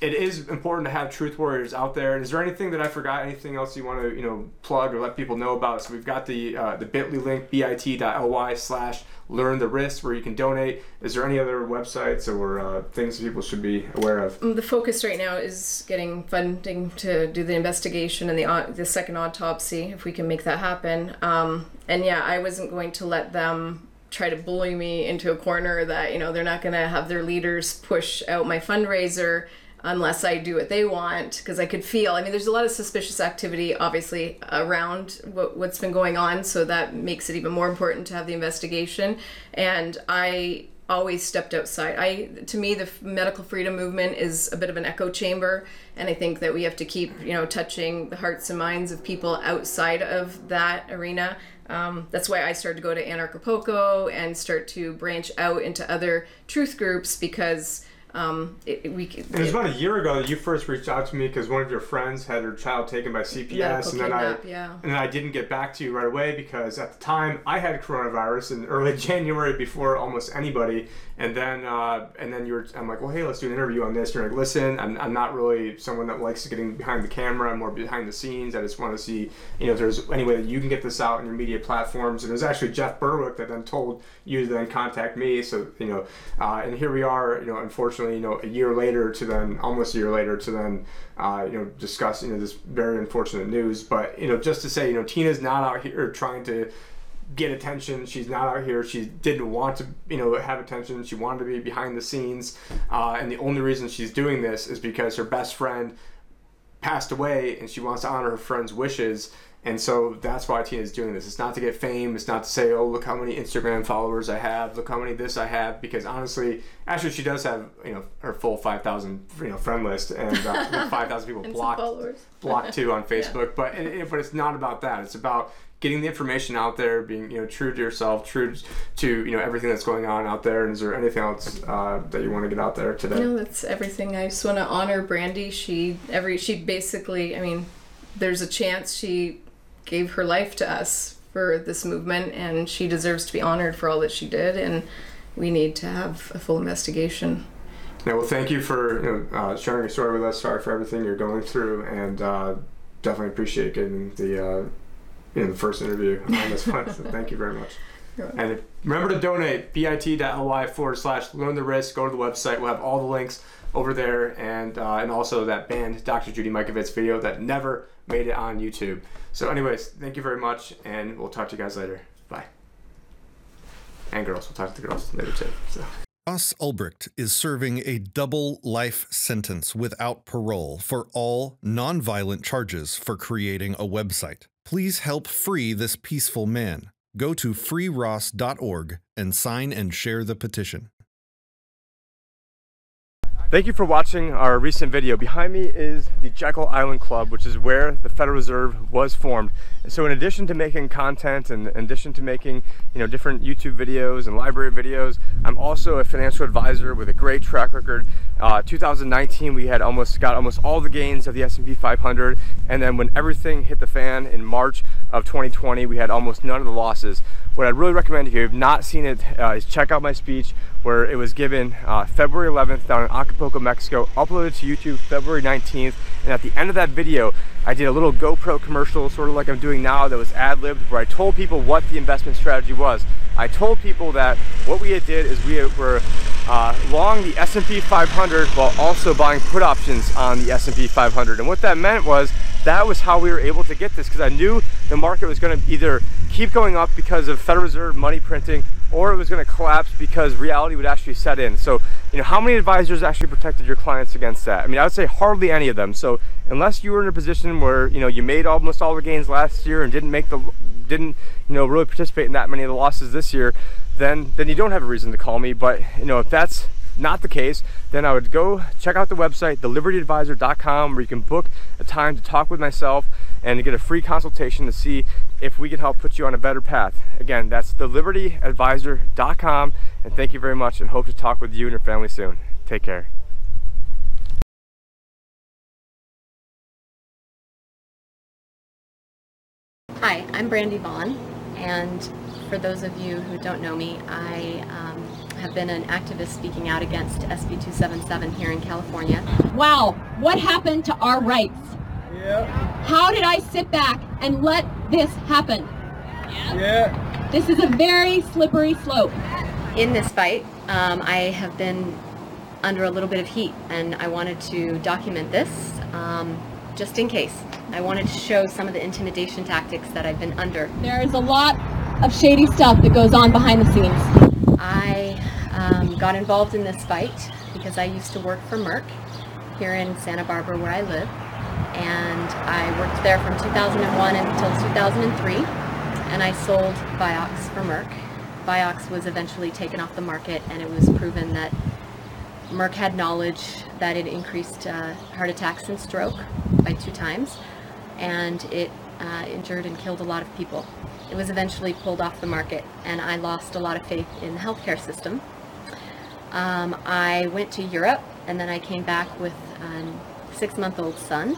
it is important to have truth warriors out there. Is there anything that I forgot? Anything else you want to you know plug or let people know about? So we've got the uh, the Bitly link bit.ly slash learn the risk where you can donate. Is there any other websites or uh, things people should be aware of? The focus right now is getting funding to do the investigation and the the second autopsy, if we can make that happen. Um, and yeah, I wasn't going to let them try to bully me into a corner that you know they're not going to have their leaders push out my fundraiser unless I do what they want because I could feel. I mean, there's a lot of suspicious activity, obviously, around what, what's been going on, so that makes it even more important to have the investigation. And I always stepped outside. I, to me, the medical freedom movement is a bit of an echo chamber, and I think that we have to keep, you know, touching the hearts and minds of people outside of that arena. Um, that's why I started to go to Anarchapulco and start to branch out into other truth groups because um, it, we, it, it was about a year ago that you first reached out to me because one of your friends had her child taken by CPS, and then kidnap, I yeah. and then I didn't get back to you right away because at the time I had coronavirus in early (laughs) January before almost anybody, and then uh, and then you were I'm like, well, hey, let's do an interview on this. You're like, listen, I'm, I'm not really someone that likes getting behind the camera. I'm more behind the scenes. I just want to see, you know, if there's any way that you can get this out on your media platforms. And it was actually Jeff Berwick that then told you to then contact me. So you know, uh, and here we are. You know, unfortunately unfortunately, you know, a year later to then, almost a year later to then, uh, you know, discuss, you know, this very unfortunate news. But, you know, just to say, you know, Tina's not out here trying to get attention. She's not out here. She didn't want to, you know, have attention. She wanted to be behind the scenes. Uh, and the only reason she's doing this is because her best friend passed away and she wants to honor her friend's wishes and so that's why Tina is doing this. It's not to get fame. It's not to say, oh, look how many Instagram followers I have. Look how many this I have. Because honestly, actually, she does have you know her full five thousand you know friend list and uh, (laughs) five thousand people blocked blocked too on (laughs) Facebook. yeah. But it, but it's not about that. It's about getting the information out there, being you know true to yourself, true to you know everything that's going on out there. And is there anything else uh, that you want to get out there today? No, that's everything. I just want to honor Brandy. She every she basically, I mean, there's a chance she gave her life to us for this movement, and she deserves to be honored for all that she did. And we need to have a full investigation. Yeah, well, thank you for you know, uh, sharing your story with us. Sorry for everything you're going through, and uh, definitely appreciate getting the uh, you know the first interview on this one. so thank you very much. (laughs) And remember to donate bit.ly forward slash learn the risk. Go to the website. We'll have all the links over there, and uh, and also that banned Dr. Judy Mikovits video that never made it on YouTube. So, anyways, thank you very much, and we'll talk to you guys later. Bye. And girls, we'll talk to the girls later too. So. Ross Ulbricht is serving a double life sentence without parole for all nonviolent charges for creating a website. Please help free this peaceful man. Go to freeross.org and sign and share the petition. Thank you for watching our recent video. Behind me is the Jekyll Island Club, which is where the Federal Reserve was formed. So in addition to making content and in addition to making you know different YouTube videos and library videos, I'm also a financial advisor with a great track record Uh, 2019, we had almost got almost all the gains of the S&P 500, and then when everything hit the fan in March of 2020, we had almost none of the losses. What I'd really recommend if you have not seen it uh, is check out my speech where it was given uh, February 11th down in Acapulco, Mexico, uploaded to YouTube February 19th, and at the end of that video, I did a little GoPro commercial, sort of like I'm doing now, that was ad-libbed, where I told people what the investment strategy was. I told people that what we had did is we were uh, long the S&P 500 while also buying put options on the S&P 500. And what that meant was that was how we were able to get this because I knew the market was going to either keep going up because of Federal Reserve money printing or it was going to collapse because reality would actually set in. So, you know, how many advisors actually protected your clients against that? I mean, I would say hardly any of them. So, unless you were in a position where, you know, you made almost all the gains last year and didn't make the didn't, you know, really participate in that many of the losses this year, then then you don't have a reason to call me. But, you know, if that's not the case, then I would go check out the website, thelibertyadvisor.com, where you can book a time to talk with myself and to get a free consultation to see if we can help put you on a better path. Again, that's thelibertyadvisor.com, and thank you very much, and hope to talk with you and your family soon. Take care. Hi, I'm Brandy Vaughan, and for those of you who don't know me, I um, have been an activist speaking out against SB 277 here in California. Wow, what happened to our rights? Yeah. How did I sit back and let this happen? Yeah. This is a very slippery slope. In this fight, um, I have been under a little bit of heat, and I wanted to document this um, just in case. I wanted to show some of the intimidation tactics that I've been under. There is a lot of shady stuff that goes on behind the scenes. I um, got involved in this fight because I used to work for Merck here in Santa Barbara where I live and I worked there from 2001 until 2003 and I sold Vioxx for Merck. Vioxx was eventually taken off the market and it was proven that Merck had knowledge that it increased uh, heart attacks and stroke by two times and it uh, injured and killed a lot of people. It was eventually pulled off the market and I lost a lot of faith in the healthcare system. Um, I went to Europe and then I came back with a six-month-old son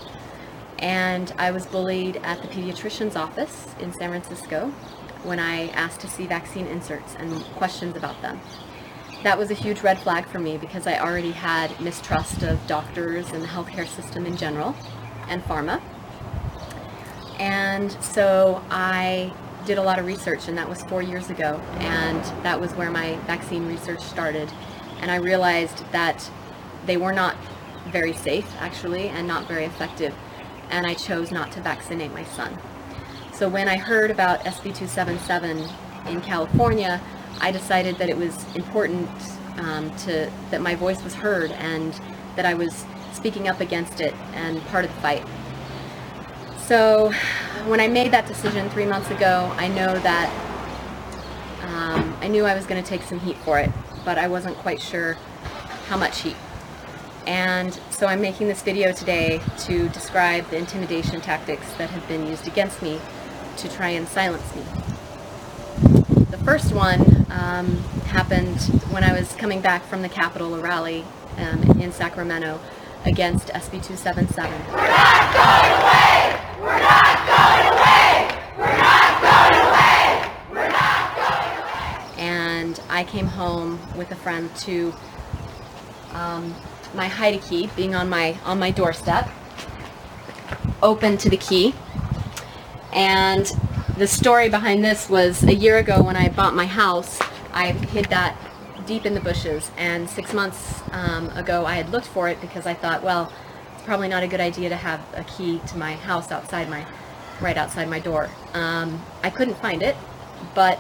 and I was bullied at the pediatrician's office in San Francisco when I asked to see vaccine inserts and questions about them. That was a huge red flag for me because I already had mistrust of doctors and the healthcare system in general and pharma. And so I did a lot of research and that was four years ago and that was where my vaccine research started and I realized that they were not very safe actually and not very effective and I chose not to vaccinate my son. So when I heard about SB 277 in California I decided that it was important um, to that my voice was heard and that I was speaking up against it and part of the fight. So when I made that decision three months ago, I know that um, I knew I was going to take some heat for it, but I wasn't quite sure how much heat. And so I'm making this video today to describe the intimidation tactics that have been used against me to try and silence me. The first one um, happened when I was coming back from the Capitol rally um, in Sacramento against SB 277. And I came home with a friend to um, my hide key being on my on my doorstep, open to the key. And the story behind this was a year ago when I bought my house, I hid that deep in the bushes. And six months um, ago, I had looked for it because I thought, well, probably not a good idea to have a key to my house outside my, right outside my door. Um, I couldn't find it, but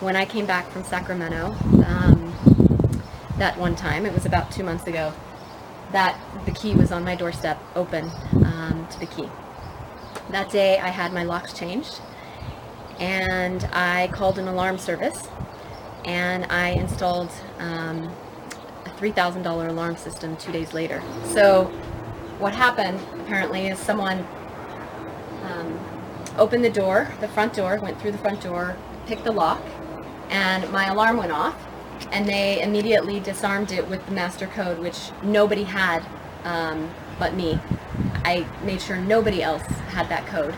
when I came back from Sacramento, um, that one time, it was about two months ago, that the key was on my doorstep, open um, to the key. That day, I had my locks changed, and I called an alarm service, and I installed um, a $3,000 alarm system two days later. So what happened, apparently, is someone um, opened the door, the front door, went through the front door, picked the lock, and my alarm went off, and they immediately disarmed it with the master code, which nobody had um, but me. I made sure nobody else had that code.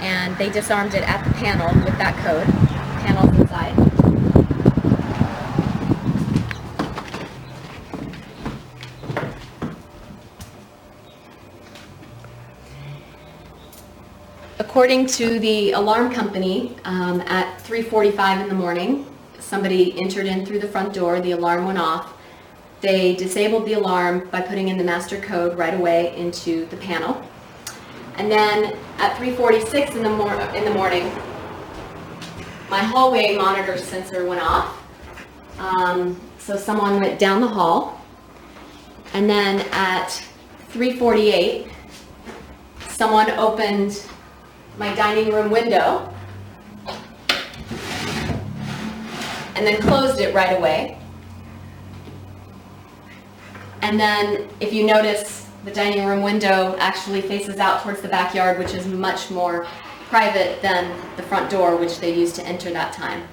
And they disarmed it at the panel with that code. Panels inside. According to the alarm company, um, at 3:45 in the morning, somebody entered in through the front door. The alarm went off. They disabled the alarm by putting in the master code right away into the panel. And then at 3:46 in the mor- in the morning, my hallway monitor sensor went off. Um, so someone went down the hall. And then at 3:48, someone opened my dining room window and then closed it right away. And then if you notice, the dining room window actually faces out towards the backyard, which is much more private than the front door, which they used to enter that time.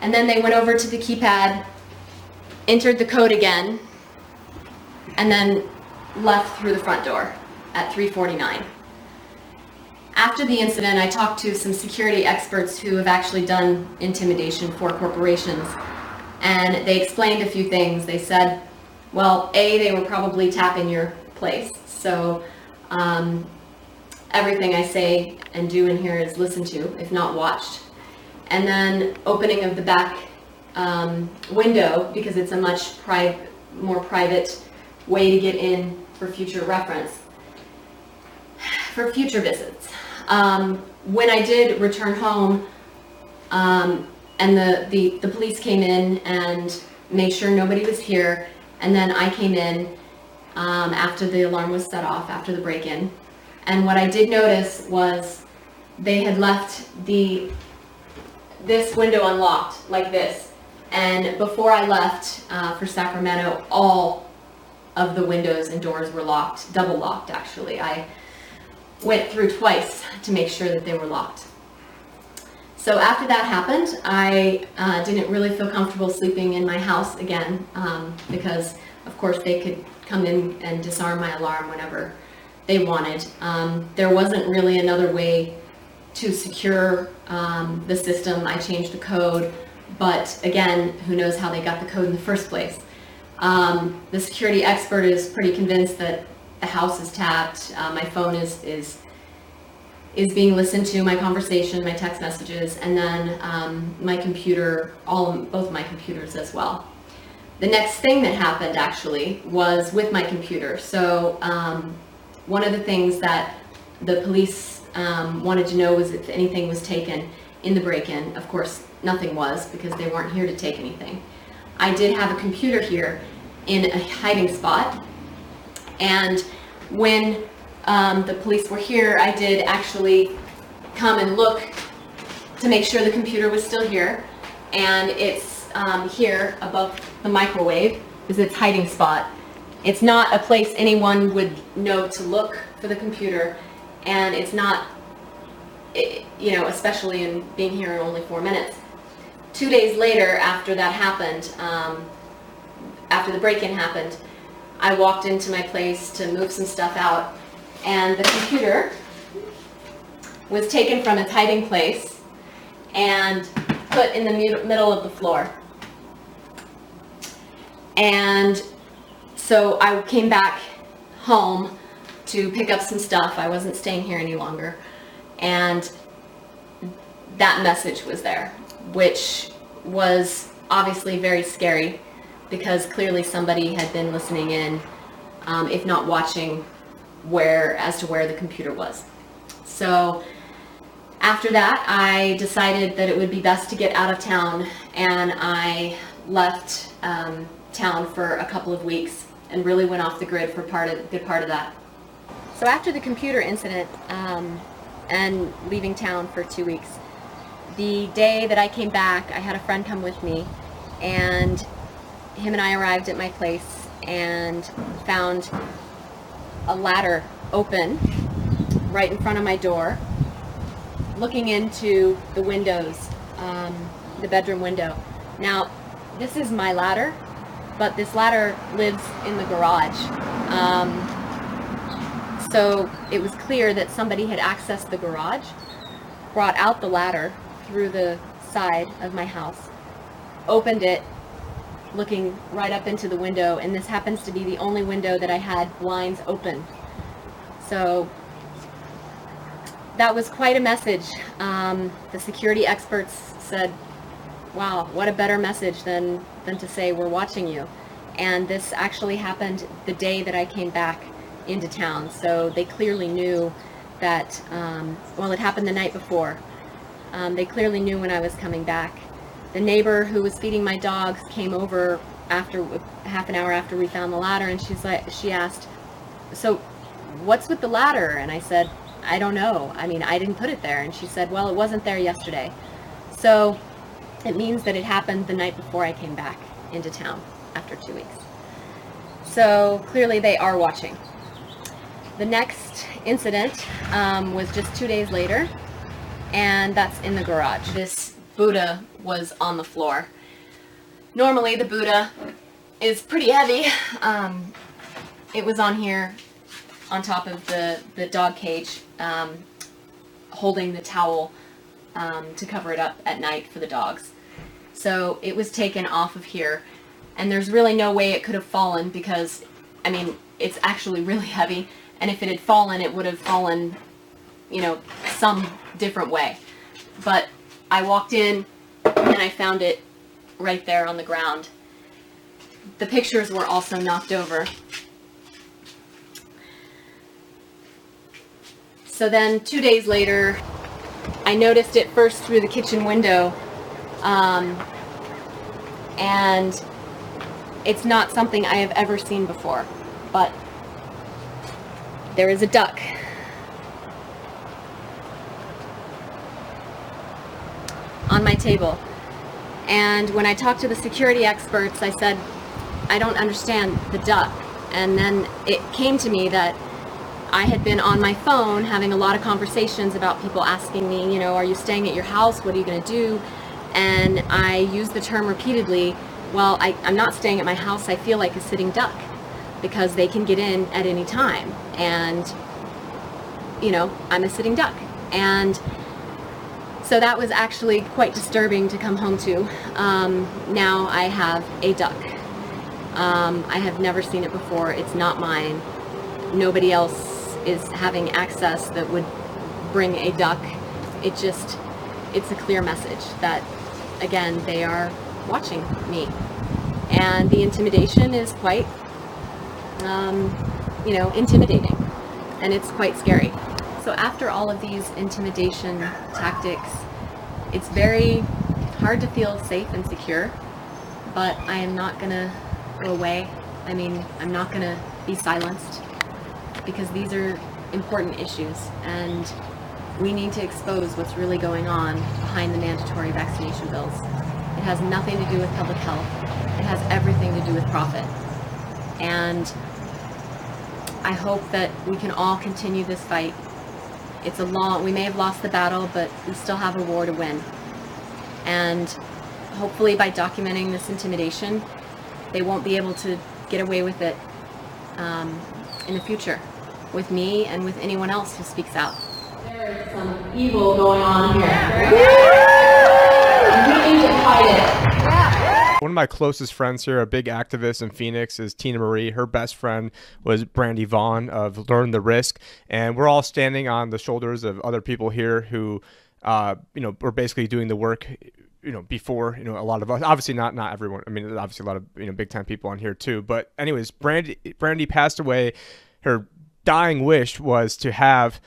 And then they went over to the keypad, entered the code again, and then left through the front door at 349. After the incident, I talked to some security experts who have actually done intimidation for corporations, and they explained a few things. They said, well, A, they were probably tapping your place, so um, everything I say and do in here is listened to, if not watched. And then opening of the back um, window, because it's a much pri- more private way to get in for future reference, (sighs) for future visits. Um, when I did return home, um, and the, the, the police came in and made sure nobody was here, and then I came in um, after the alarm was set off, after the break-in. And what I did notice was they had left the this window unlocked like this. And before I left uh, for Sacramento, all of the windows and doors were locked, double locked actually. I went through twice to make sure that they were locked. So after that happened, I uh, didn't really feel comfortable sleeping in my house again um, because, of course, they could come in and disarm my alarm whenever they wanted. Um, there wasn't really another way to secure um, the system. I changed the code, but again, who knows how they got the code in the first place. Um, the security expert is pretty convinced that the house is tapped, uh, my phone is, is, is being listened to, my conversation, my text messages, and then um, my computer, all, both my computers as well. The next thing that happened actually was with my computer. So um, one of the things that the police um, wanted to know was if anything was taken in the break-in. Of course, nothing was because they weren't here to take anything. I did have a computer here in a hiding spot. And when um, the police were here, I did actually come and look to make sure the computer was still here. And it's um, here above the microwave is its hiding spot. It's not a place anyone would know to look for the computer. And it's not, you know, especially in being here in only four minutes. Two days later, after that happened, um, after the break-in happened, I walked into my place to move some stuff out, and the computer was taken from its hiding place and put in the middle of the floor. And so I came back home to pick up some stuff. I wasn't staying here any longer. And that message was there, which was obviously very scary because clearly somebody had been listening in, um, if not watching, where as to where the computer was. So after that, I decided that it would be best to get out of town, and I left um, town for a couple of weeks and really went off the grid for part of good part of that. So after the computer incident um, and leaving town for two weeks, the day that I came back, I had a friend come with me, and him and I arrived at my place and found a ladder open right in front of my door, looking into the windows, um, the bedroom window. Now, this is my ladder, but this ladder lives in the garage. Um, so it was clear that somebody had accessed the garage, brought out the ladder through the side of my house, opened it, looking right up into the window, and this happens to be the only window that I had blinds open. So that was quite a message. Um, the security experts said, wow, what a better message than, than to say we're watching you. And this actually happened the day that I came back into town. So they clearly knew that, um, well, it happened the night before. Um, they clearly knew when I was coming back. The neighbor who was feeding my dogs came over after half an hour after we found the ladder, and she's like, she asked, "So, what's with the ladder?" And I said, "I don't know. I mean, I didn't put it there." And she said, "Well, it wasn't there yesterday." So, it means that it happened the night before I came back into town after two weeks. So clearly they are watching. The next incident um, was just two days later, and that's in the garage. This Buddha was on the floor. Normally the Buddha is pretty heavy. Um, it was on here on top of the, the dog cage, um, holding the towel um, to cover it up at night for the dogs. So it was taken off of here, and there's really no way it could have fallen because, I mean, it's actually really heavy, and if it had fallen, it would have fallen, you know, some different way. But I walked in and I found it right there on the ground. The pictures were also knocked over. So then two days later, I noticed it first through the kitchen window. Um, and it's not something I have ever seen before, but there is a duck on my table. And when I talked to the security experts, I said, I don't understand the duck. And then it came to me that I had been on my phone having a lot of conversations about people asking me, you know, are you staying at your house? What are you going to do? And I used the term repeatedly, well, I, I'm not staying at my house. I feel like a sitting duck because they can get in at any time. And, you know, I'm a sitting duck. And so that was actually quite disturbing to come home to. Um, now I have a duck. Um, I have never seen it before. It's not mine. Nobody else is having access that would bring a duck. It just, it's a clear message that, again, they are watching me. And the intimidation is quite, um, you know, intimidating. And it's quite scary. So after all of these intimidation tactics, it's very hard to feel safe and secure, but I am not going to go away. I mean, I'm not going to be silenced because these are important issues and we need to expose what's really going on behind the mandatory vaccination bills. It has nothing to do with public health. It has everything to do with profit. And I hope that we can all continue this fight. It's a long, we may have lost the battle, but we still have a war to win. And hopefully by documenting this intimidation, they won't be able to get away with it um, in the future with me and with anyone else who speaks out. There's some evil going on here. And we need to fight it. My closest friends here, a big activist in Phoenix, is Tina Marie. Her best friend was Brandy Vaughan of Learn the Risk. And we're all standing on the shoulders of other people here who, uh, you know, were basically doing the work you know before you know a lot of us obviously not not everyone i mean obviously a lot of you know big time people on here too but anyways brandy brandy passed away her dying wish was to have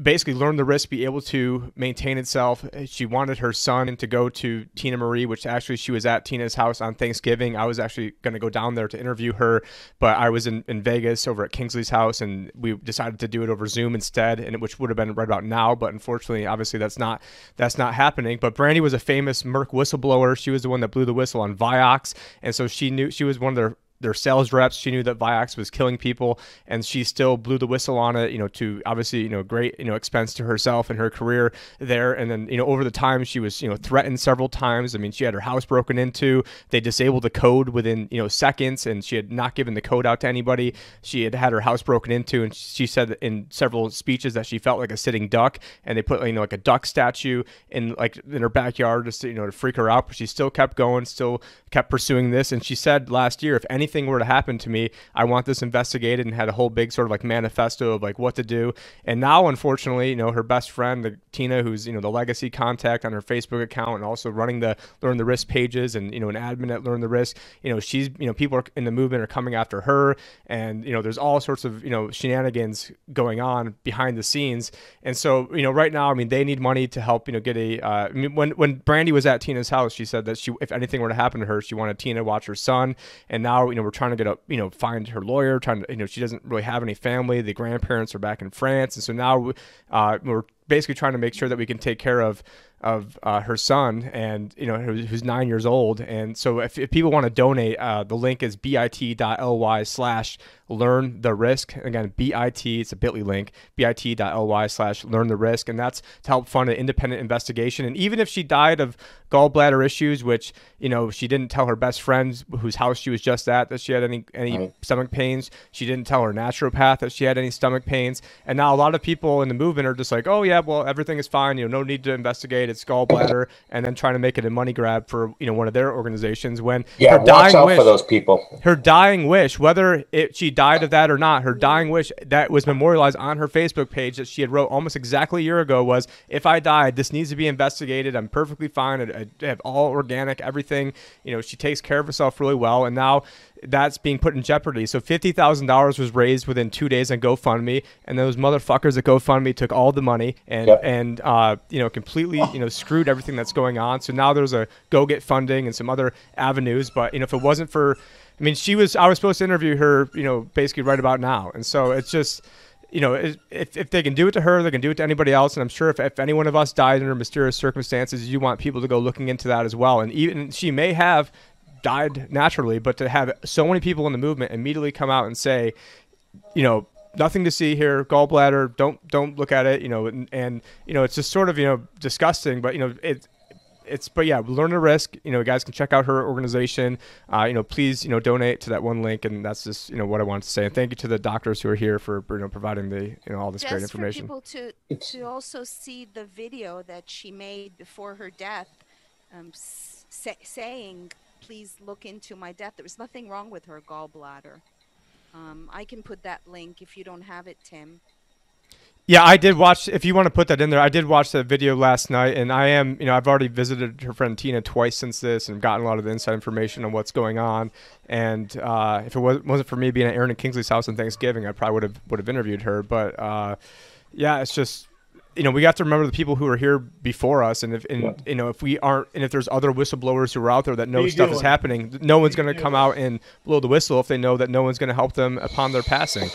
basically learn the risk, be able to maintain itself. She wanted her son to go to Tina Marie, which actually she was at Tina's house on Thanksgiving. I was actually going to go down there to interview her, but I was in, in Vegas over at Kingsley's house, and we decided to do it over Zoom instead, and which would have been right about now. But unfortunately, obviously, that's not that's not happening. But Brandy was a famous Merck whistleblower. She was the one that blew the whistle on Vioxx, and so she knew she was one of their their sales reps. She knew that Vioxx was killing people, and she still blew the whistle on it. You know, to obviously you know great you know expense to herself and her career there. And then you know over the time she was you know threatened several times. I mean, she had her house broken into. They disabled the code within you know seconds, and she had not given the code out to anybody. She had had her house broken into, and she said in several speeches that she felt like a sitting duck, and they put you know like a duck statue in like in her backyard just to, you know to freak her out. But she still kept going, still kept pursuing this, and she said last year if any anything were to happen to me, I want this investigated and had a whole big sort of like manifesto of like what to do. And now, unfortunately, you know, her best friend, the Tina, who's, you know, the legacy contact on her Facebook account and also running the Learn the Risk pages and, you know, an admin at Learn the Risk, you know, she's, you know, people are in the movement are coming after her. And, you know, there's all sorts of, you know, shenanigans going on behind the scenes. And so, you know, right now, I mean, they need money to help, you know, get a, uh, I mean, when, when Brandy was at Tina's house, she said that she, if anything were to happen to her, she wanted Tina to watch her son. And now, know, we're trying to get a, you know, find her lawyer, trying to, you know, she doesn't really have any family. The grandparents are back in France. And so now uh, we're basically trying to make sure that we can take care of of uh, her son and you know who's nine years old and so if, if people want to donate uh, the link is bit.ly slash learn the risk. Again bit it's a bitly link bit.ly slash learn the risk. And that's to help fund an independent investigation. And even if she died of gallbladder issues which you know she didn't tell her best friends whose house she was just at that she had any any right. stomach pains. She didn't tell her naturopath that she had any stomach pains. And now a lot of people in the movement are just like oh yeah well everything is fine. You know no need to investigate. It's gallbladder and then trying to make it a money grab for you know one of their organizations when yeah her watch dying out wish, for those people. her dying wish whether it, she died of that or not her dying wish that was memorialized on her facebook page that she had wrote almost exactly a year ago was if i died this needs to be investigated i'm perfectly fine i, I have all organic everything you know she takes care of herself really well and now that's being put in jeopardy. So fifty thousand dollars was raised within two days on GoFundMe, and those motherfuckers at GoFundMe took all the money and yep. and uh, you know completely you know screwed everything that's going on. So now there's a GoGetFunding and some other avenues. But you know if it wasn't for, I mean she was I was supposed to interview her you know basically right about now, and so it's just you know, if, if they can do it to her, they can do it to anybody else. And I'm sure if, if any one of us died under mysterious circumstances, you want people to go looking into that as well. And even she may have died naturally, but to have so many people in the movement immediately come out and say, you know, nothing to see here, gallbladder, don't don't look at it, you know, and, and you know, it's just sort of you know disgusting, but you know, it it's but yeah, learn the risk. You know, guys can check out her organization. Uh, you know, please you know donate to that one link, and that's just you know what I wanted to say. And thank you to the doctors who are here for you know providing the you know all this just great information. For people to to also see the video that she made before her death, um, say, saying please look into my death. There was nothing wrong with her gallbladder. Um, I can put that link if you don't have it, Tim. Yeah, I did watch. If you want to put that in there, I did watch that video last night, and I am, you know, I've already visited her friend Tina twice since this, and gotten a lot of the inside information on what's going on. And uh, if it was, wasn't for me being at Aaron and Kingsley's house on Thanksgiving, I probably would have would have interviewed her. But uh, yeah, it's just you know, we got to remember the people who are here before us, and if and, yeah. you know if we aren't, and if there's other whistleblowers who are out there that know stuff doing? is happening, no one's going to come out and blow the whistle if they know that no one's going to help them upon their passing.